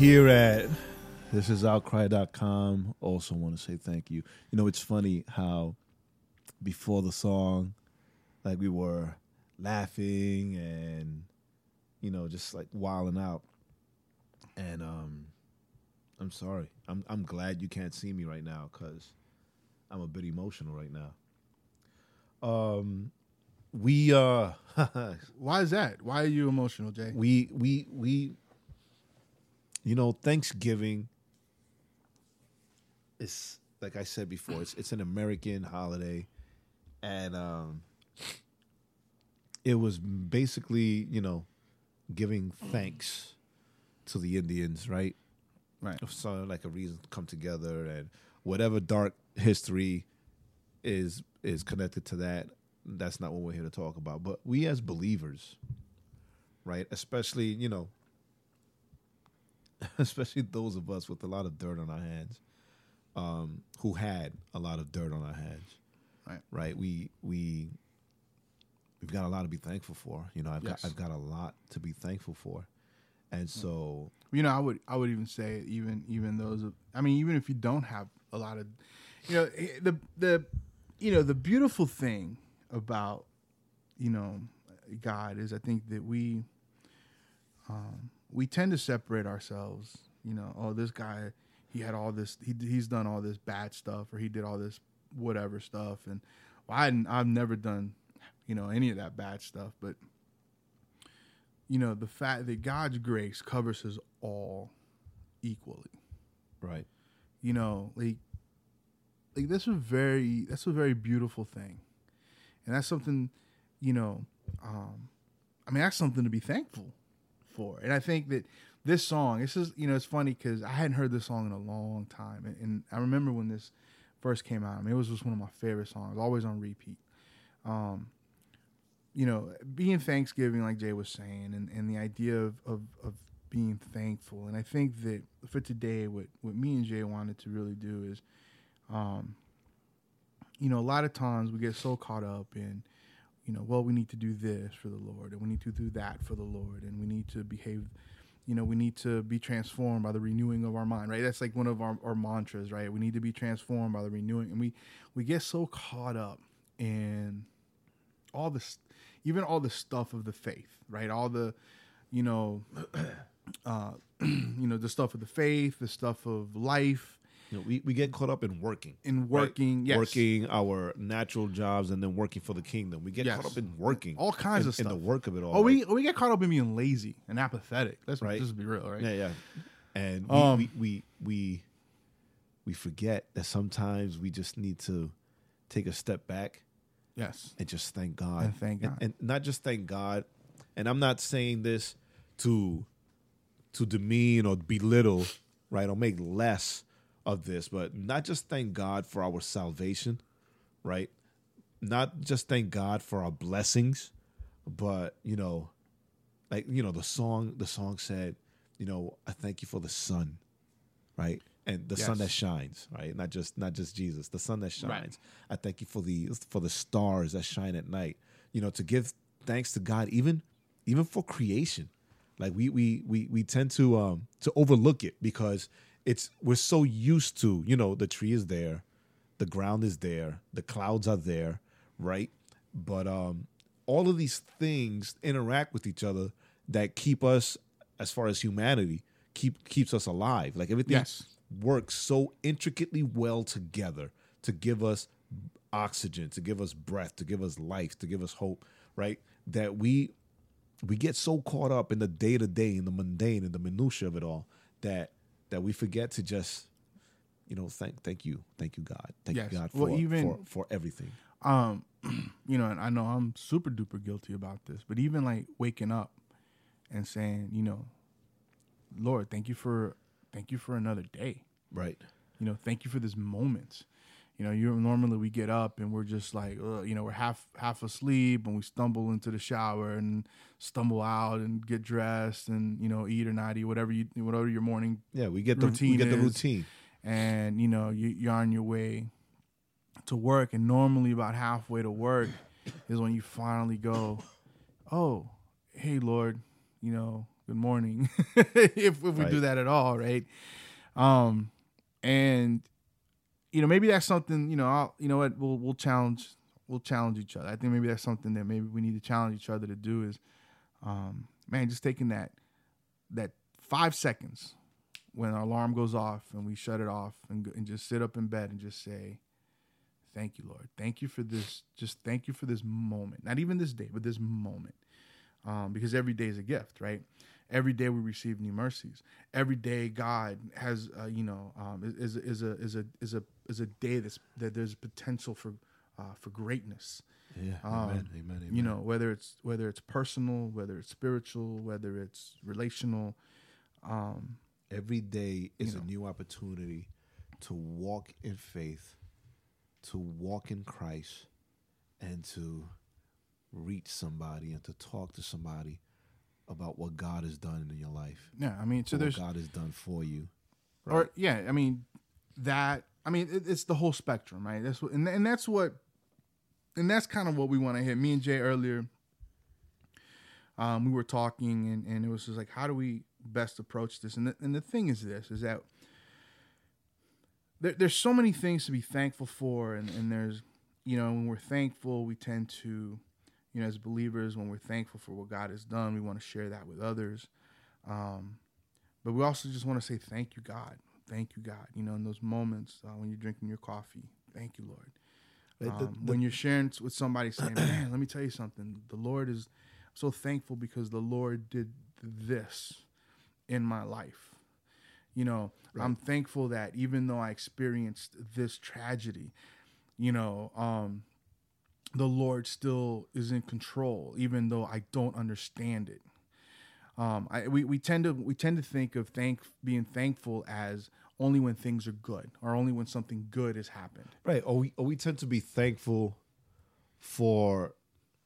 here at this is outcry.com also want to say thank you. You know it's funny how before the song like we were laughing and you know just like wilding out. And um I'm sorry. I'm I'm glad you can't see me right now cuz I'm a bit emotional right now. Um we uh Why is that? Why are you emotional, Jae? we we we you know thanksgiving is like i said before it's it's an american holiday and um it was basically you know giving thanks to the indians right Right. so like a reason to come together and whatever dark history is is connected to that that's not what we're here to talk about but we as believers right especially you know especially those of us with a lot of dirt on our hands um who had a lot of dirt on our hands Right. right we we we've got a lot to be thankful for you know i've Yes. got i've got a lot to be thankful for and so You know, I would I would even say even even those I mean even if you don't have a lot of you know eh, the the you know the beautiful thing about you know God is I think that we um we tend to separate ourselves, you know, oh this guy he had all this he he's done all this bad stuff or he did all this whatever stuff and well, I I've never done you know any of that bad stuff, but you know the fact that God's grace covers us all equally. right You know, like like that's a very that's a very beautiful thing, and that's something you know. Um, I mean, that's something to be thankful for, and I think that this song. This is you know it's funny because I hadn't heard this song in a long time, and, and I remember when this first came out. I mean, it was just one of my favorite songs, always on repeat. Um, you know, being Thanksgiving, like Jae was saying, and, and the idea of, of, of being thankful. And I think that for today, what, what me and Jae wanted to really do is, um, you know, a lot of times we get so caught up in, you know, well, we need to do this for the Lord, and we need to do that for the Lord, and we need to behave, you know, we need to be transformed by the renewing of our mind, right? That's like one of our, our mantras, right? We need to be transformed by the renewing, and we we get so caught up in all this, even all the stuff of the faith, right? All the, you know, uh, you know, the stuff of the faith, the stuff of life, you know, we, we get caught up in working in right? working, yes. working our natural jobs and then working for the kingdom. We get Yes. caught up in working, All kinds in, of stuff. in the work of it all. Oh, we we get caught up in being lazy and apathetic. Let's Right. just be real, right? yeah, yeah, and we, Um, we, we we we forget that sometimes we just need to take a step back Yes. and just thank God And thank God. and, not just thank God. And I'm not saying this to to demean or belittle, right, or make less of this, but not just thank God for our salvation, right? Not just thank God for our blessings, but you know, like you know, the song the song said, you know, I thank you for the sun, right? And the sun that shines, right? Not just not just Jesus, the sun that Right. shines. I thank you for the for the stars that shine at night. You know, to give thanks to God even even for creation. Like we we we we tend to um to overlook it because it's we're so used to, you know, the tree is there, the ground is there, the clouds are there, right? But um all of these things interact with each other that keep us as far as humanity keep keeps us alive. Like everything Yes. Works so intricately well together to give us oxygen, to give us breath, to give us life, to give us hope, right? That we we get so caught up in the day to day, in the mundane, in the minutia of it all, that that we forget to just, you know, thank thank you, thank you, God, thank Yes. you, God, Well, even- for for everything. Um, you know, and I know I'm super duper guilty about this, but even like waking up and saying, you know, Lord, thank you for thank you for another day. Right. you know thank you for this moment you know you normally we get up and we're just like Ugh, you know we're half half asleep and we stumble into the shower and stumble out and get dressed and you know eat or not eat whatever you whatever your morning Yeah, we get the Routine we get the is- routine. and you know you, you're on your way to work and normally about halfway to work is when you finally go oh hey lord you know, good morning, if if we Right. do that at all, right? Um, and you know, maybe that's something. You know, I'll, you know what? We'll we'll challenge we'll challenge each other. I think maybe that's something that maybe we need to challenge each other to do is, um, man, just taking that that five seconds when our alarm goes off and we shut it off and, and just sit up in bed and just say, Thank you, Lord. Thank you for this. Just thank you for this moment. Not even this day, but this moment. Um, because every day is a gift, right? Every day we receive new mercies. Every day God has, uh, you know, um, is is a is a is a is a day that's that there's potential for uh, for greatness. Yeah. Um, amen. Amen. Amen. You know, whether it's whether it's personal, whether it's spiritual, whether it's relational. Um, every day is you a know. new opportunity to walk in faith, to walk in Christ, and to reach somebody and to talk to somebody about what God has done in your life. yeah, I mean, so what there's God has done for you. or yeah i mean that i mean it, it's the whole spectrum right that's what and, and that's what and that's kind of what we want to hear. me and jae earlier um, we were talking and, and it was just like how do we best approach this and the, and the thing is this is that there, there's so many things to be thankful for and, and there's you know when we're thankful we tend to you know as believers when we're thankful for what god has done we want to share that with others. Um, but we also just want to say thank you god. Thank you god you know in those moments uh, when you're drinking your coffee. Thank you lord. Right, the- um, when you're sharing with somebody saying man let me tell you something. The lord is so thankful because the lord did this in my life. You know i'm thankful that even though i experienced this tragedy you know um the lord still is in control even though i don't understand it um, I, we, we tend to we tend to think of thank being thankful as only when things are good or only when something good has happened. Right. Or we, or we tend to be thankful for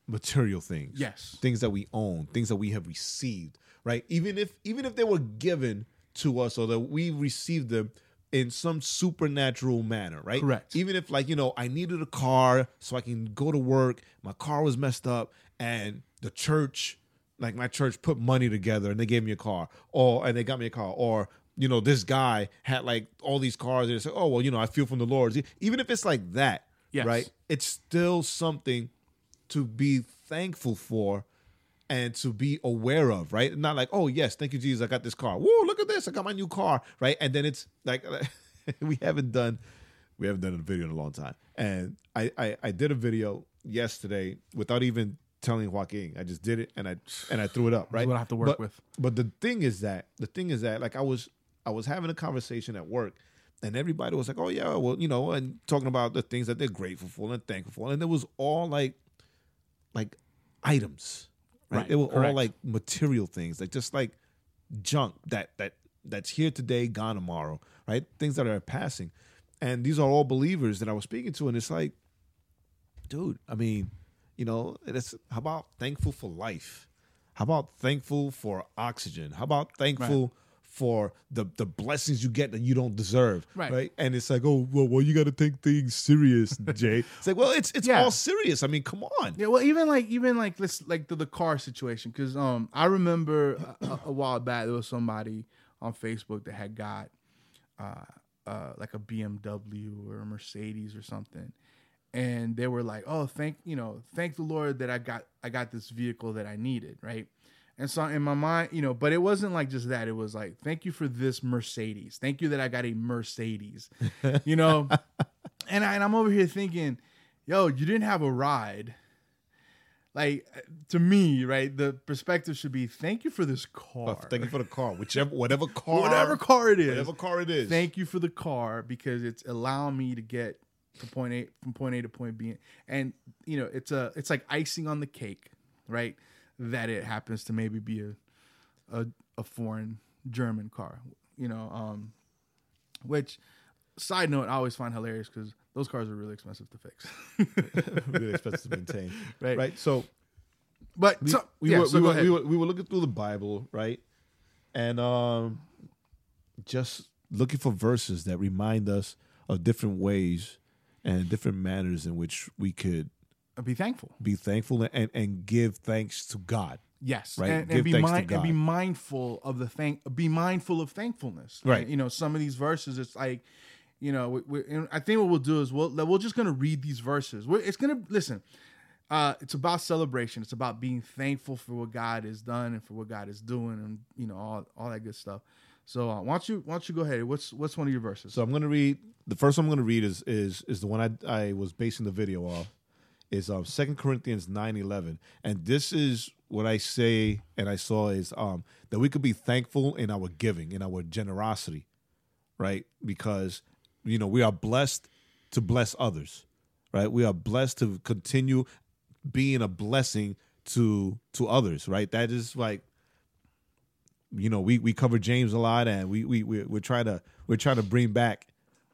material things. Yes. Things that we own, things that we have received, right? Even if even if they were given to us or that we received them in some supernatural manner, right? Correct. Even if like, you know, I needed a car so I can go to work, my car was messed up and the church like my church put money together and they gave me a car or and they got me a car or you know this guy had like all these cars and they said oh well you know i feel from the lord even if it's like that Yes. right it's still something to be thankful for and to be aware of right not like oh yes thank you jesus i got this car whoa look at this i got my new car right and then it's like we haven't done we haven't done a video in a long time and i i, I did a video yesterday without even telling joaquin i just did it and i and i threw it up right what I have to work But- with. but the thing is that the thing is that like I was I was having a conversation at work and everybody was like, "Oh yeah, well, you know," and talking about the things that they're grateful for and thankful for. And it was all like like items. Right? Right, They were all like material things, like just like junk that that that's here today, gone tomorrow, right? Things that are passing. And these are all believers that I was speaking to and it's like dude, I mean, you know, it's how about thankful for life? How about thankful for oxygen? How about thankful for the the blessings you get that you don't deserve? Right. And it's like, oh, well, well you got to take things serious, Jae. it's like, well, it's it's Yeah. all serious. I mean, come on. Yeah, well, even like even like this like the, the car situation because um I remember a, a, a while back there was somebody on Facebook that had got uh uh like a BMW or a Mercedes or something, and they were like, oh thank you know thank the Lord that I got I got this vehicle that I needed right. And so in my mind, you know, but it wasn't like just that. It was like, thank you for this Mercedes. Thank you that I got a Mercedes. You know, and, I, and I'm over here thinking, yo, you didn't have a ride like to me, right? The perspective should be thank you for this car. Uh, thank you for the car, whichever whatever car, whatever car it is. whatever car it is. Thank you for the car because it's allowing me to get to point A from point A to point B. And you know, it's a it's like icing on the cake, right? That it happens to maybe be a a, a foreign German car, you know, um which side note I always find hilarious because those cars are really expensive to fix. really expensive to maintain, Right. Right. So but we, so, we yeah, were, so we, were, we, were, we were looking through the Bible, right? And um, just looking for verses that remind us of different ways and different manners in which we could be thankful. be thankful and, and give thanks to God. Yes, Right? and, Give and be thanks to mind, and be mindful of the thank. Be mindful of thankfulness. Right. And, you know, some of these verses, it's like, you know, we, we, and I think what we'll do is we'll we're just gonna read these verses. We're, it's gonna listen. Uh, it's about celebration. It's about being thankful for what God has done and for what God is doing, and you know all all that good stuff. So uh, why don't you why don't you go ahead? What's what's one of your verses? So I'm going to read the first one I'm going to read is is is the one I I was basing the video off. Is um Second Corinthians nine eleven, and this is what I say and I saw is um that we could be thankful in our giving, in our generosity, right? Because you know we are blessed to bless others, right? We are blessed to continue being a blessing to to others, right? That is like you know we we cover James a lot, and we we we we're trying to we're trying to bring back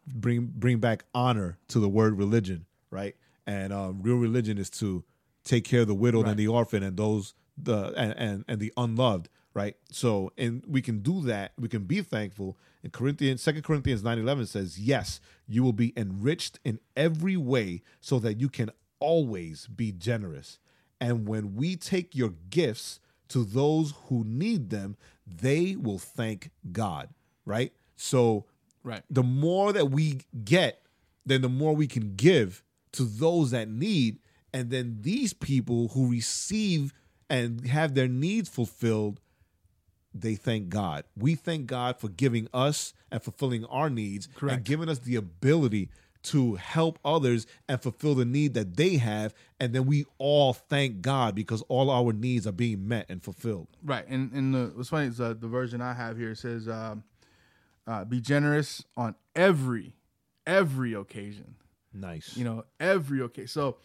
bring bring back honor to the word religion, right? And um, real religion is to take care of the widowed and the orphan and those the and, and and the unloved, right? So and we can do that. We can be thankful. In Corinthians, Second Corinthians nine eleven says, "Yes, you will be enriched in every way, so that you can always be generous." And when we take your gifts to those who need them, they will thank God, right? So Right. the more that we get, then the more we can give to those that need. And then these people who receive and have their needs fulfilled, they thank God. We thank God for giving us and fulfilling our needs and giving us the ability to help others and fulfill the need that they have. And then we all thank God because all our needs are being met and fulfilled. Right, and and the what's funny is uh, the version I have here says, um, uh, "Be generous on every every occasion." Nice. You know, every okay. So,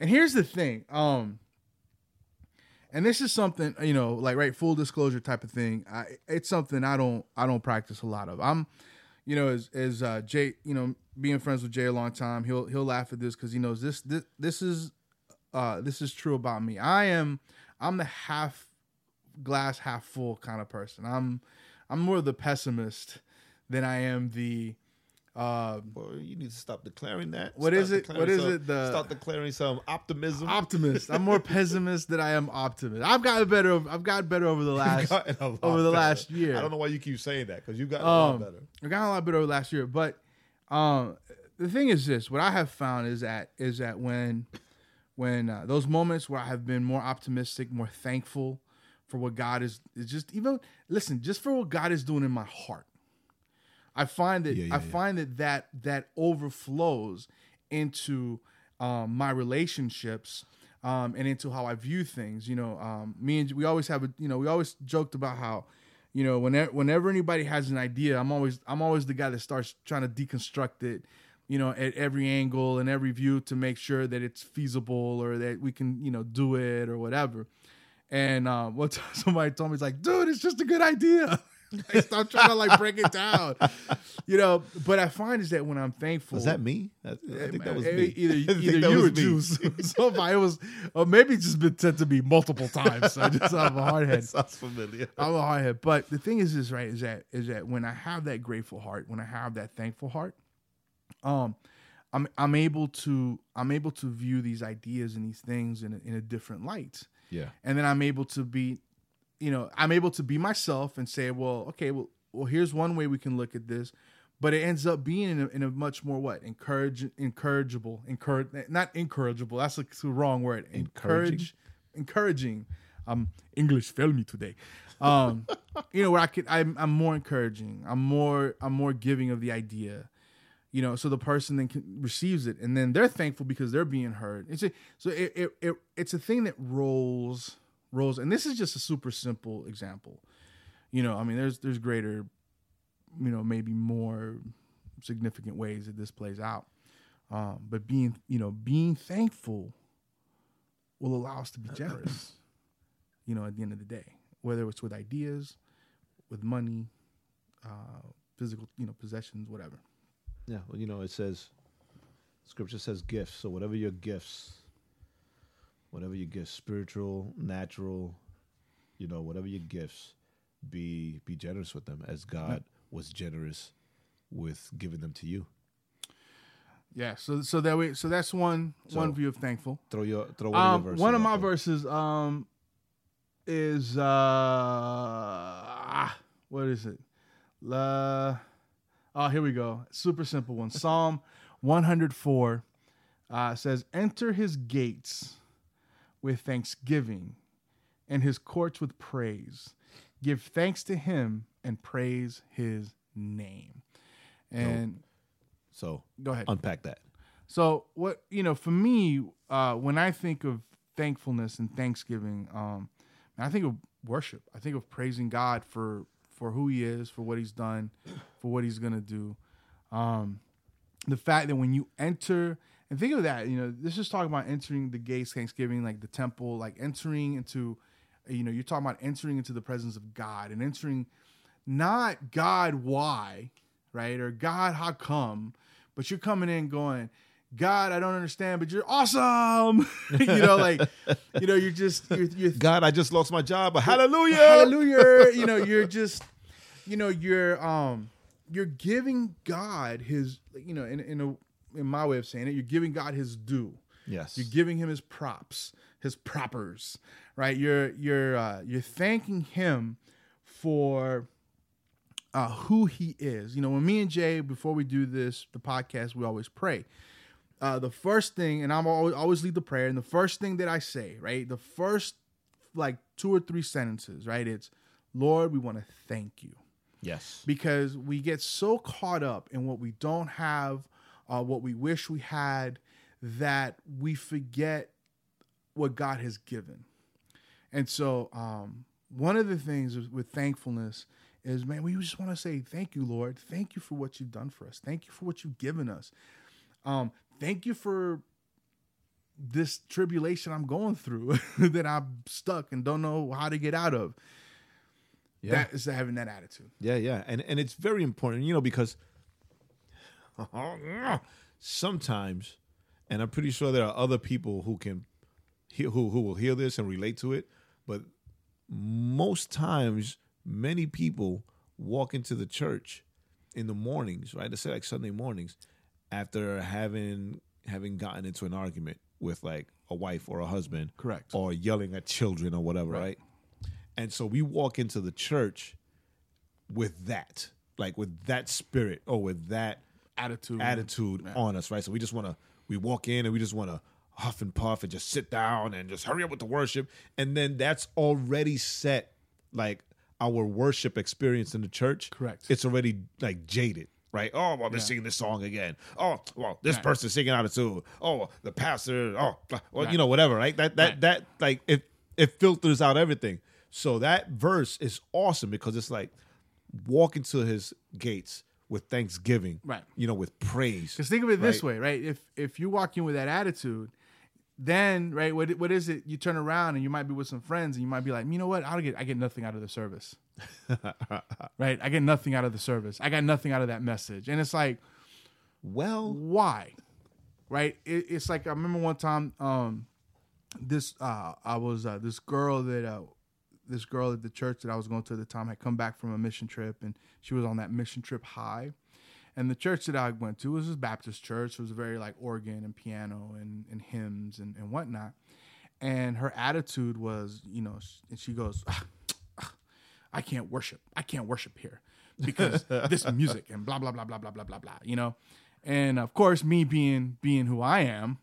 and here's the thing, um, and this is something you know, like right, full disclosure type of thing. I, it's something I don't I don't practice a lot of. I'm, you know, as as uh, Jae, you know, being friends with Jae a long time, he'll he'll laugh at this because he knows this this this is uh, this is true about me. I am I'm the half glass half full kind of person. I'm I'm more the pessimist than I am the uh, Boy, you need to stop declaring that. What Stop is it? What is some- it? The- stop declaring some optimism. optimist. I'm more pessimist than I am optimist. I've gotten better. over- I've gotten better over the last gotten a lot over the better. last year. I don't know why you keep saying that because you've gotten a lot Um, better. I've gotten a lot better over last year. But um, the thing is this: what I have found is that is that when when uh, those moments where I have been more optimistic, more thankful for what God is is just even listen, just for what God is doing in my heart. I find that Yeah, yeah, I find that that that overflows into um, my relationships um, and into how I view things. You know, um, me and we always have a you know we always joked about how you know whenever whenever anybody has an idea, I'm always I'm always the guy that starts trying to deconstruct it. You know, at every angle and every view to make sure that it's feasible or that we can you know do it or whatever. And uh, one time somebody told me, "It's like, dude, it's just a good idea." I start trying to like break it down, you know. But I find is that when I'm thankful, Was that me? I, I think that was me. Either, either you or me. Juice. Somebody it was, or maybe it's just been said to me multiple times. I just have a hard head. Sounds familiar. I'm a hard head. But the thing is, is right is that is that when I have that grateful heart, when I have that thankful heart, um, I'm I'm able to I'm able to view these ideas and these things in a, in a different light Yeah. and then I'm able to be, you know, I'm able to be myself and say, well, okay, well, well, here's one way we can look at this, but it ends up being in a, in a much more what encourage, encourageable, encourage, not incorrigible. That's a, the wrong word. Encourage, encouraging. Um, English failed me today. Um, you know, where I could, I'm, I'm more encouraging. I'm more, I'm more giving of the idea you know so the person then can, receives it and then they're thankful because they're being heard it's a, so it, it, it it's a thing that rolls rolls and this is just a super simple example you know i mean there's there's greater you know maybe more significant ways that this plays out um, but being you know being thankful will allow us to be generous you know at the end of the day whether it's with ideas with money uh, physical you know possessions whatever Yeah. Well, you know, it says, Scripture says gifts. So whatever your gifts, whatever your gifts, spiritual, natural, you know, whatever your gifts, be be generous with them as God was generous with giving them to you. Yeah, so so that way, so that's one So- one view of thankful. Throw your throw one Um, of your verses. one of my verses, um, is uh what is it? La Oh, here we go. Super simple one. Psalm 104 uh, says, "Enter his gates with thanksgiving and his courts with praise. Give thanks to him and praise his name." And So go ahead. unpack that. So what you know, for me, uh, when I think of thankfulness and thanksgiving, um, I think of worship. I think of praising God for for who He is, for what He's done, for what He's gonna do. Um, the fact that when you enter and think of that, you know, this is talking about entering the gates, Thanksgiving, like the temple, like entering into, you know, you're talking about entering into the presence of God and entering not God why, right? Or God how come, but you're coming in going, God, I don't understand, but you're awesome. you know, like, you know, you're just you're, you're God, I just lost my job, but hallelujah. hallelujah. you know, you're just, you know, you're um, you're giving God his, you know, in in a in my way of saying it, you're giving God his due. Yes. You're giving him his props, his proppers, right? You're you're uh, you're thanking him for uh, who he is. You know, when me and Jae, before we do this, the podcast, we always pray. Uh, the first thing, and I'm always always lead the prayer, and the first thing that I say, right, the first like two or three sentences, right, it's Lord, we want to thank you yes. because we get so caught up in what we don't have, uh, what we wish we had, that we forget what God has given. And so, um, one of the things with- with thankfulness is, man, we just want to say, thank you, Lord. Thank you for what you've done for us. Thank you for what you've given us. Um, thank you for this tribulation I'm going through that I'm stuck and don't know how to get out of. Yeah. That is having that attitude. Yeah, yeah, and and it's very important, you know, because sometimes, and I'm pretty sure there are other people who can, hear, who who will hear this and relate to it, but most times, many people walk into the church in the mornings, right? Let's say like Sunday mornings, after having having gotten into an argument with like a wife or a husband, Correct. or yelling at children or whatever, right? And so we walk into the church with that, like with that spirit or with that attitude. attitude on us, right? So we just want to, we walk in and we just want to huff and puff and just sit down and just hurry up with the worship. And then that's already set like our worship experience in the church. Correct. It's already like jaded. Right. Oh, well, they're singing this song again. Oh, well, this person's singing out of tune. Oh, the pastor. Oh, well, you know, whatever. Right. That that Right. that like it it filters out everything. So that verse is awesome because it's like walk into his gates with thanksgiving. Right. You know, with praise. Because think of it this Right. way, right? If if you walk in with that attitude, then right, what what is it? You turn around and you might be with some friends and you might be like, you know what? I get I get nothing out of the service. right? I get nothing out of the service. I got nothing out of that message. And it's like, Well, why? Right? It, it's like I remember one time, um, this uh, I was uh, this girl that uh, this girl at the church that I was going to at the time had come back from a mission trip, and she was on that mission trip high. And the church that I went to was a Baptist church. It was very like organ and piano and, and hymns and, and whatnot. And her attitude was, you know, and she goes, "Ah, ah, I can't worship. I can't worship here because this music and blah blah blah blah blah blah blah blah. You know, and of course, me being being who I am,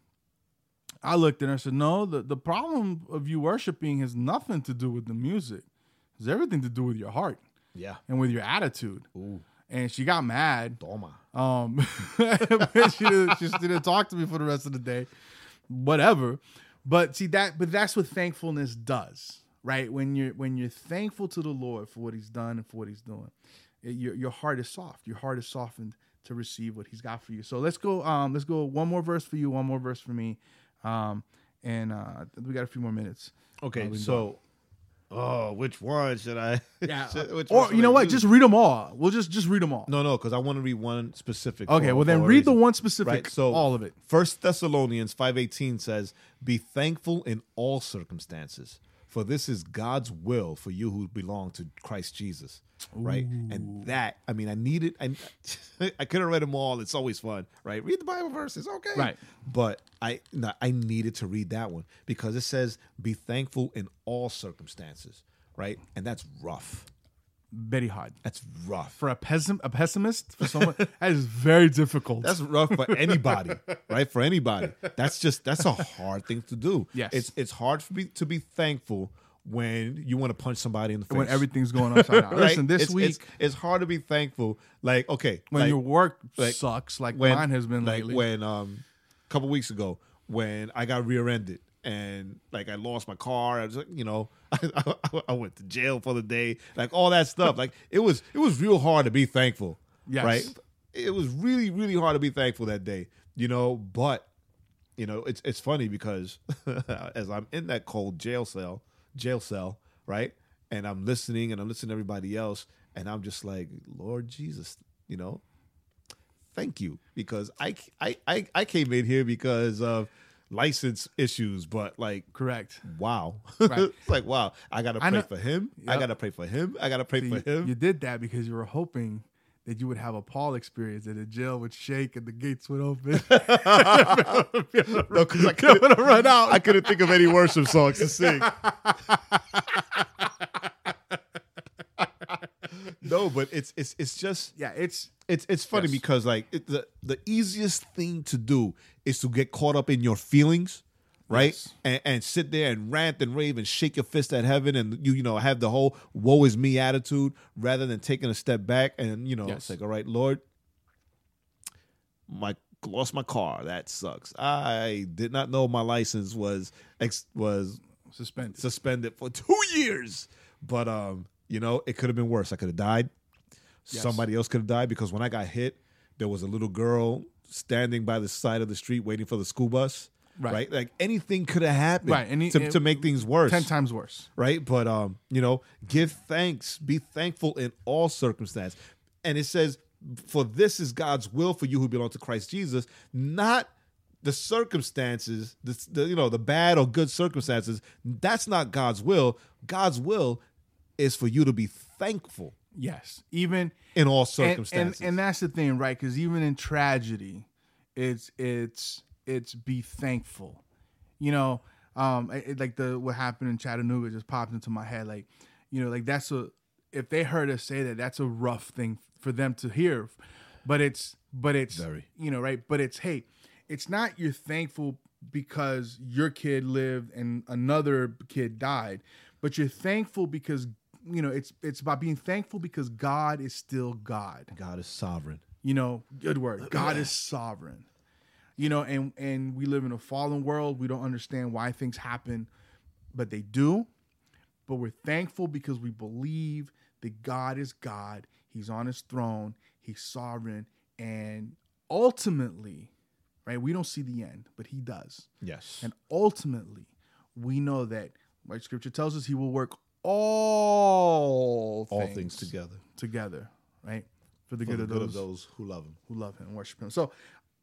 I looked at her and said, "No, the the problem of you worshiping has nothing to do with the music. It's everything to do with your heart yeah. and with your attitude." And she got mad. Toma. Um, she, didn't, she didn't talk to me for the rest of the day. Whatever. But see that, but that's what thankfulness does, right? When you're when you're thankful to the Lord for what He's done and for what He's doing, it- your your heart is soft. Your heart is softened to receive what He's got for you. So let's go. Um, let's go. One more verse for you. One more verse for me. Um, and uh, we got a few more minutes. Okay, Uh, so oh, which one should I? Yeah. should- which or you know I what? use? Just read them all. We'll just just read them all. no, no, because I want to read one specific. Okay. for- well, then for a read the one specific. Right. So all of it. First Thessalonians five eighteen says, "Be thankful in all circumstances, For this is God's will for you who belong to Christ Jesus. Right. And that, I mean, I needed, I, I could have read them all. It's always fun, right? Read the Bible verses. Okay. Right. But I, no, I needed to read that one because it says, be thankful in all circumstances. Right. And that's rough. Very hard. That's rough. For a pessim- a pessimist, for someone that is very difficult. That's rough for anybody, right? For anybody, that's just that's a hard thing to do. Yes. it's it's hard for me to be thankful when you want to punch somebody in the face. when everything's going upside down. Right? Listen, this It's- week it's, it's hard to be thankful. Like okay, when like, your work like, sucks, like when- mine has been like lately. when um a couple weeks ago when I got rear-ended and like I lost my car. I was like, you know, I, I went to jail for the day, like all that stuff. like it was it was real hard to be thankful. Yes. Right. It was really really hard to be thankful that day. You know, but you know it's it's funny because as I'm in that cold jail cell, jail cell, right, and I'm listening and I'm listening to everybody else, and I'm just like, Lord Jesus, you know, thank you because I I I, I came in here because of license issues, but like correct. wow, Right. it's like wow, I gotta pray know- for him. I gotta pray for him. I gotta pray So for you, him. you did that because you were hoping that you would have a Paul experience and the jail would shake and the gates would open. no, because I couldn't run out. I couldn't think of any worship songs to sing. no, but it's it's it's just yeah, it's it's it's funny Yes. because like it, the the easiest thing to do is to get caught up in your feelings, right? Yes. And, and sit there and rant and rave and shake your fist at heaven and you you know have the whole woe is me attitude rather than taking a step back and you know Yes. it's like all right, Lord, my lost my car. That sucks. I did not know my license was ex, was suspended. suspended for two years. But um, you know, it could have been worse. I could have died. Yes. Somebody else could have died because when I got hit, there was a little girl standing by the side of the street waiting for the school bus. Right. Like anything could have happened Right, any- to, to make things worse Ten times worse. right? But um, you know, give thanks, be thankful in all circumstance. And it says, "For this is God's will for you who belong to Christ Jesus, not the circumstances, the, the you know, the bad or good circumstances. That's not God's will. God's will is for you to be thankful Yes, even in all and, circumstances. and and that's the thing, right? Because even in tragedy, it's it's it's be thankful. You know, um, it- like the what happened in Chattanooga just popped into my head. Like, you know, like that's a if they heard us say that, that's a rough thing for them to hear. But it's but it's Very. you know right. But it's hey, it's not you're thankful because your kid lived and another kid died, but you're thankful because you know it's it's about being thankful because God is still God. God is sovereign. You know, good word. God is sovereign. You know, and and we live in a fallen world. We don't understand why things happen, but they do. But we're thankful because we believe that God is God. He's on his throne. He's sovereign and ultimately, right? We don't see the end, but he does. Yes. And ultimately, we know that right scripture tells us he will work all all things together together, right? For the for good, the of, good those of those who love Him. who love him and worship him. So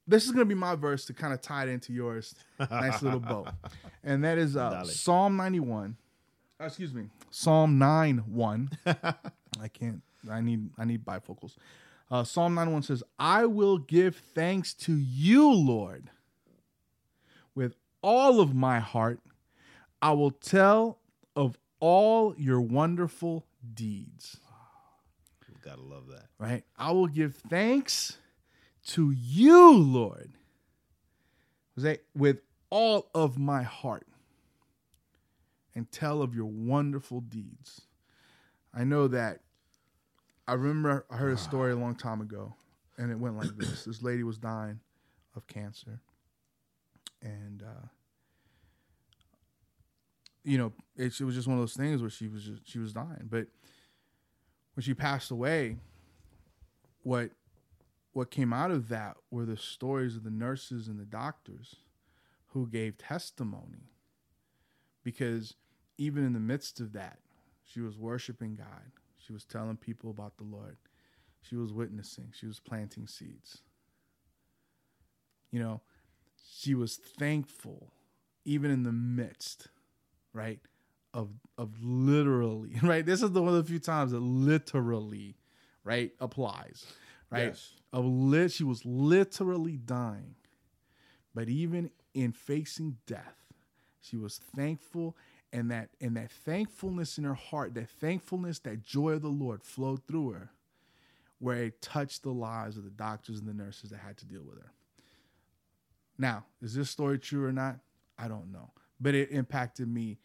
this is going to be my verse to kind of tie it into yours. Nice little bow. And that is uh, Psalm 91. Uh, excuse me. Psalm 9 1. I can't. I need I need bifocals. Uh, Psalm 91 says, I will give thanks to you, Lord, with all of my heart. I will tell of all your wonderful deeds Gotta love that. right? I will give thanks to you, Lord, with all of my heart and tell of your wonderful deeds. I know that I remember I heard a story a long time ago, and it went like this this lady was dying of cancer, and, uh, you know, it, it was just one of those things where she was just, she was dying, but when she passed away, what what came out of that were the stories of the nurses and the doctors who gave testimony. Because even in the midst of that she was worshiping god. She was telling people about the lord. She was witnessing. She was planting seeds. You know she was thankful even in the midst right of of literally right. This is the one of the few times that literally right applies right. Yes. Of lit, she was literally dying, but even in facing death, she was thankful, and that and that thankfulness in her heart, that thankfulness, that joy of the Lord flowed through her, where it touched the lives of the doctors and the nurses that had to deal with her. Now, is this story true or not? I don't know. But it impacted me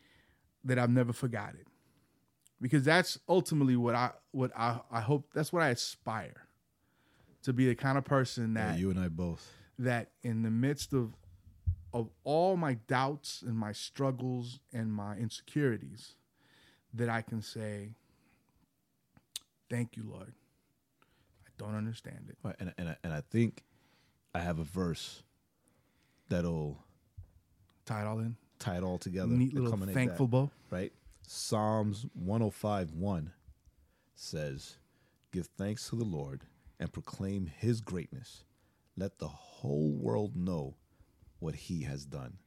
that I've never forgot it. Because that's ultimately what I what I, I hope that's what I aspire to be the kind of person Yeah, that you and I both. that in the midst of of all my doubts and my struggles and my insecurities that I can say thank you Lord. I don't understand it. Right, and and I- and I think I have a verse that'll Tie it all in. tie it all together. Neat little thankful that, bow. right? Psalms 105 1 says, Give thanks to the Lord and proclaim his greatness. Let the whole world know what he has done.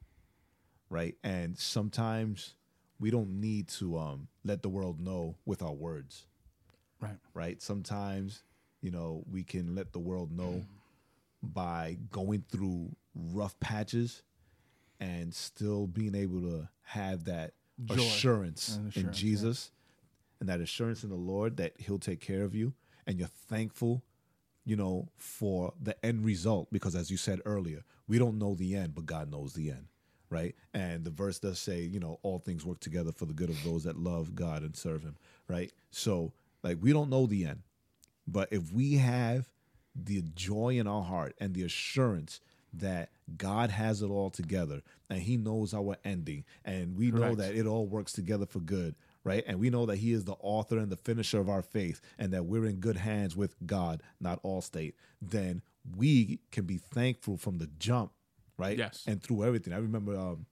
Right? And sometimes we don't need to um, let the world know with our words. Right. right? Sometimes, you know, we can let the world know by going through rough patches and still being able to have that Joy assurance, in assurance, yeah. Jesus and that assurance in the Lord that he'll take care of you and you're thankful, you know, for the end result because as you said earlier, we don't know the end, but God knows the end. Right. And the verse does say, you know, all things work together for the good of those that love God and serve him. Right. So, like, we don't know the end, but if we have the joy in our heart and the assurance that God has it all together and he knows our ending and we know that it all works together for good, right? And we know that he is the author and the finisher of our faith and that we're in good hands with God, not Allstate, then we can be thankful from the jump, right? Yes. And through everything. I remember um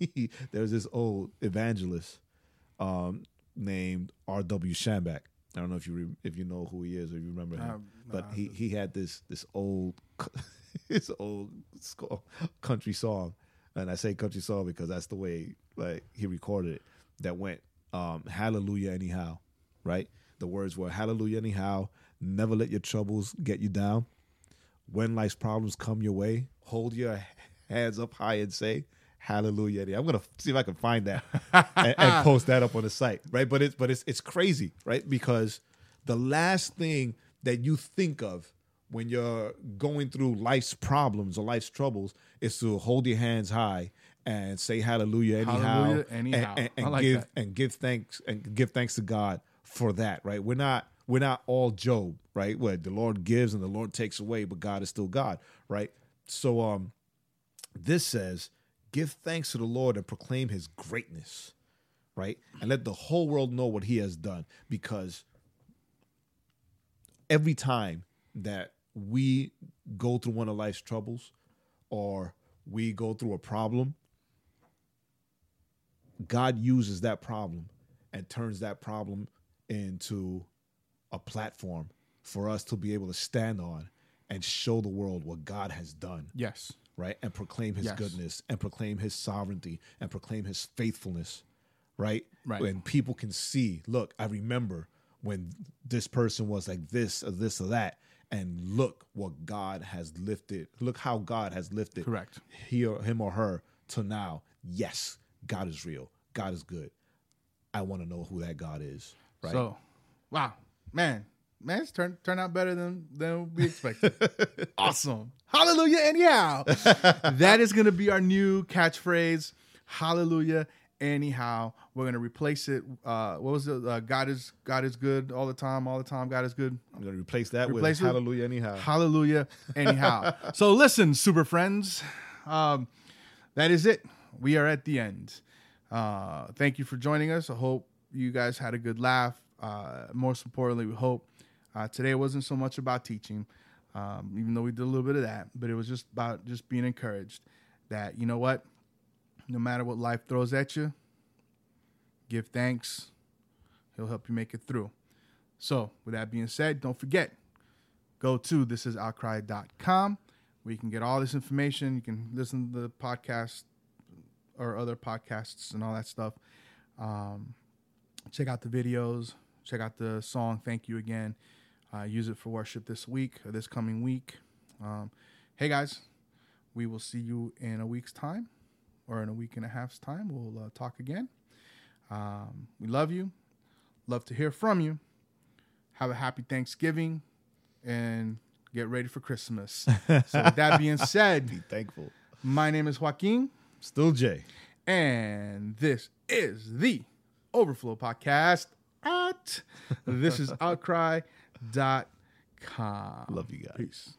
there's this old evangelist um named R.W. Schambach. I don't know if you re- if you know who he is or you remember him, Um, but nah, he he had this this old his old sco- country song, and I say country song because that's the way like he recorded it. That went um, Hallelujah anyhow, right? The words were Hallelujah anyhow. Never let your troubles get you down. When life's problems come your way, hold your hands up high and say Hallelujah. anyhow." I'm gonna see if I can find that and, and post that up on the site, right? But it's but it's it's crazy, right? Because the last thing that you think of when you're going through life's problems or life's troubles is to hold your hands high and say hallelujah anyhow, Hallelujah and- anyhow. and, and I like give that. and give thanks and give thanks to God for that, right? We're not we're not all Job, right? Where the Lord gives and the Lord takes away, but God is still God, right? So um this says, give thanks to the Lord and proclaim his greatness, right? And let the whole world know what he has done because every time that we go through one of life's troubles or we go through a problem, God uses that problem and turns that problem into a platform for us to be able to stand on and show the world what God has done Yes. right? And proclaim his Yes. goodness and proclaim his sovereignty and proclaim his faithfulness, right? Right. When people can see, look, I remember when this person was like this or this or that, and look what God has lifted. Look how God has lifted Correct. he or him or her to now. Yes, God is real. God is good. I want to know who that God is, right? So, wow, man, man, it's turned turned out better than than we expected. awesome, hallelujah! Anyhow, that is going to be our new catchphrase. Hallelujah! Anyhow, we're going to replace it. Uh, what was it? Uh, God is God is good all the time. All the time, God is good. I'm going to replace that Replace with it? hallelujah anyhow. Hallelujah. Anyhow. so listen, super friends. Um, that is it. We are at the end. Uh, thank you for joining us. I hope you guys had a good laugh. Uh, most importantly, we hope uh, today wasn't so much about teaching, um, even though we did a little bit of that, but it was just about just being encouraged that, you know what? No matter what life throws at you, give thanks. He'll help you make it through. So, with that being said, don't forget, go to thisisoutcry.com where you can get all this information. You can listen to the podcast or other podcasts and all that stuff. Um, check out the videos. Check out the song "Thank You Again." Uh, use it for worship this week or this coming week. Um, hey guys, we will see you in a week's time or in a week and a half's time. We'll uh, talk again. Um, we love you. Love to hear from you. Have a happy Thanksgiving and get ready for Christmas. so, with that being said, Be thankful. my name is Joaquin, Still Jae. and this is the Overflow Podcast at thisisoutcry.com. Love you guys. Peace.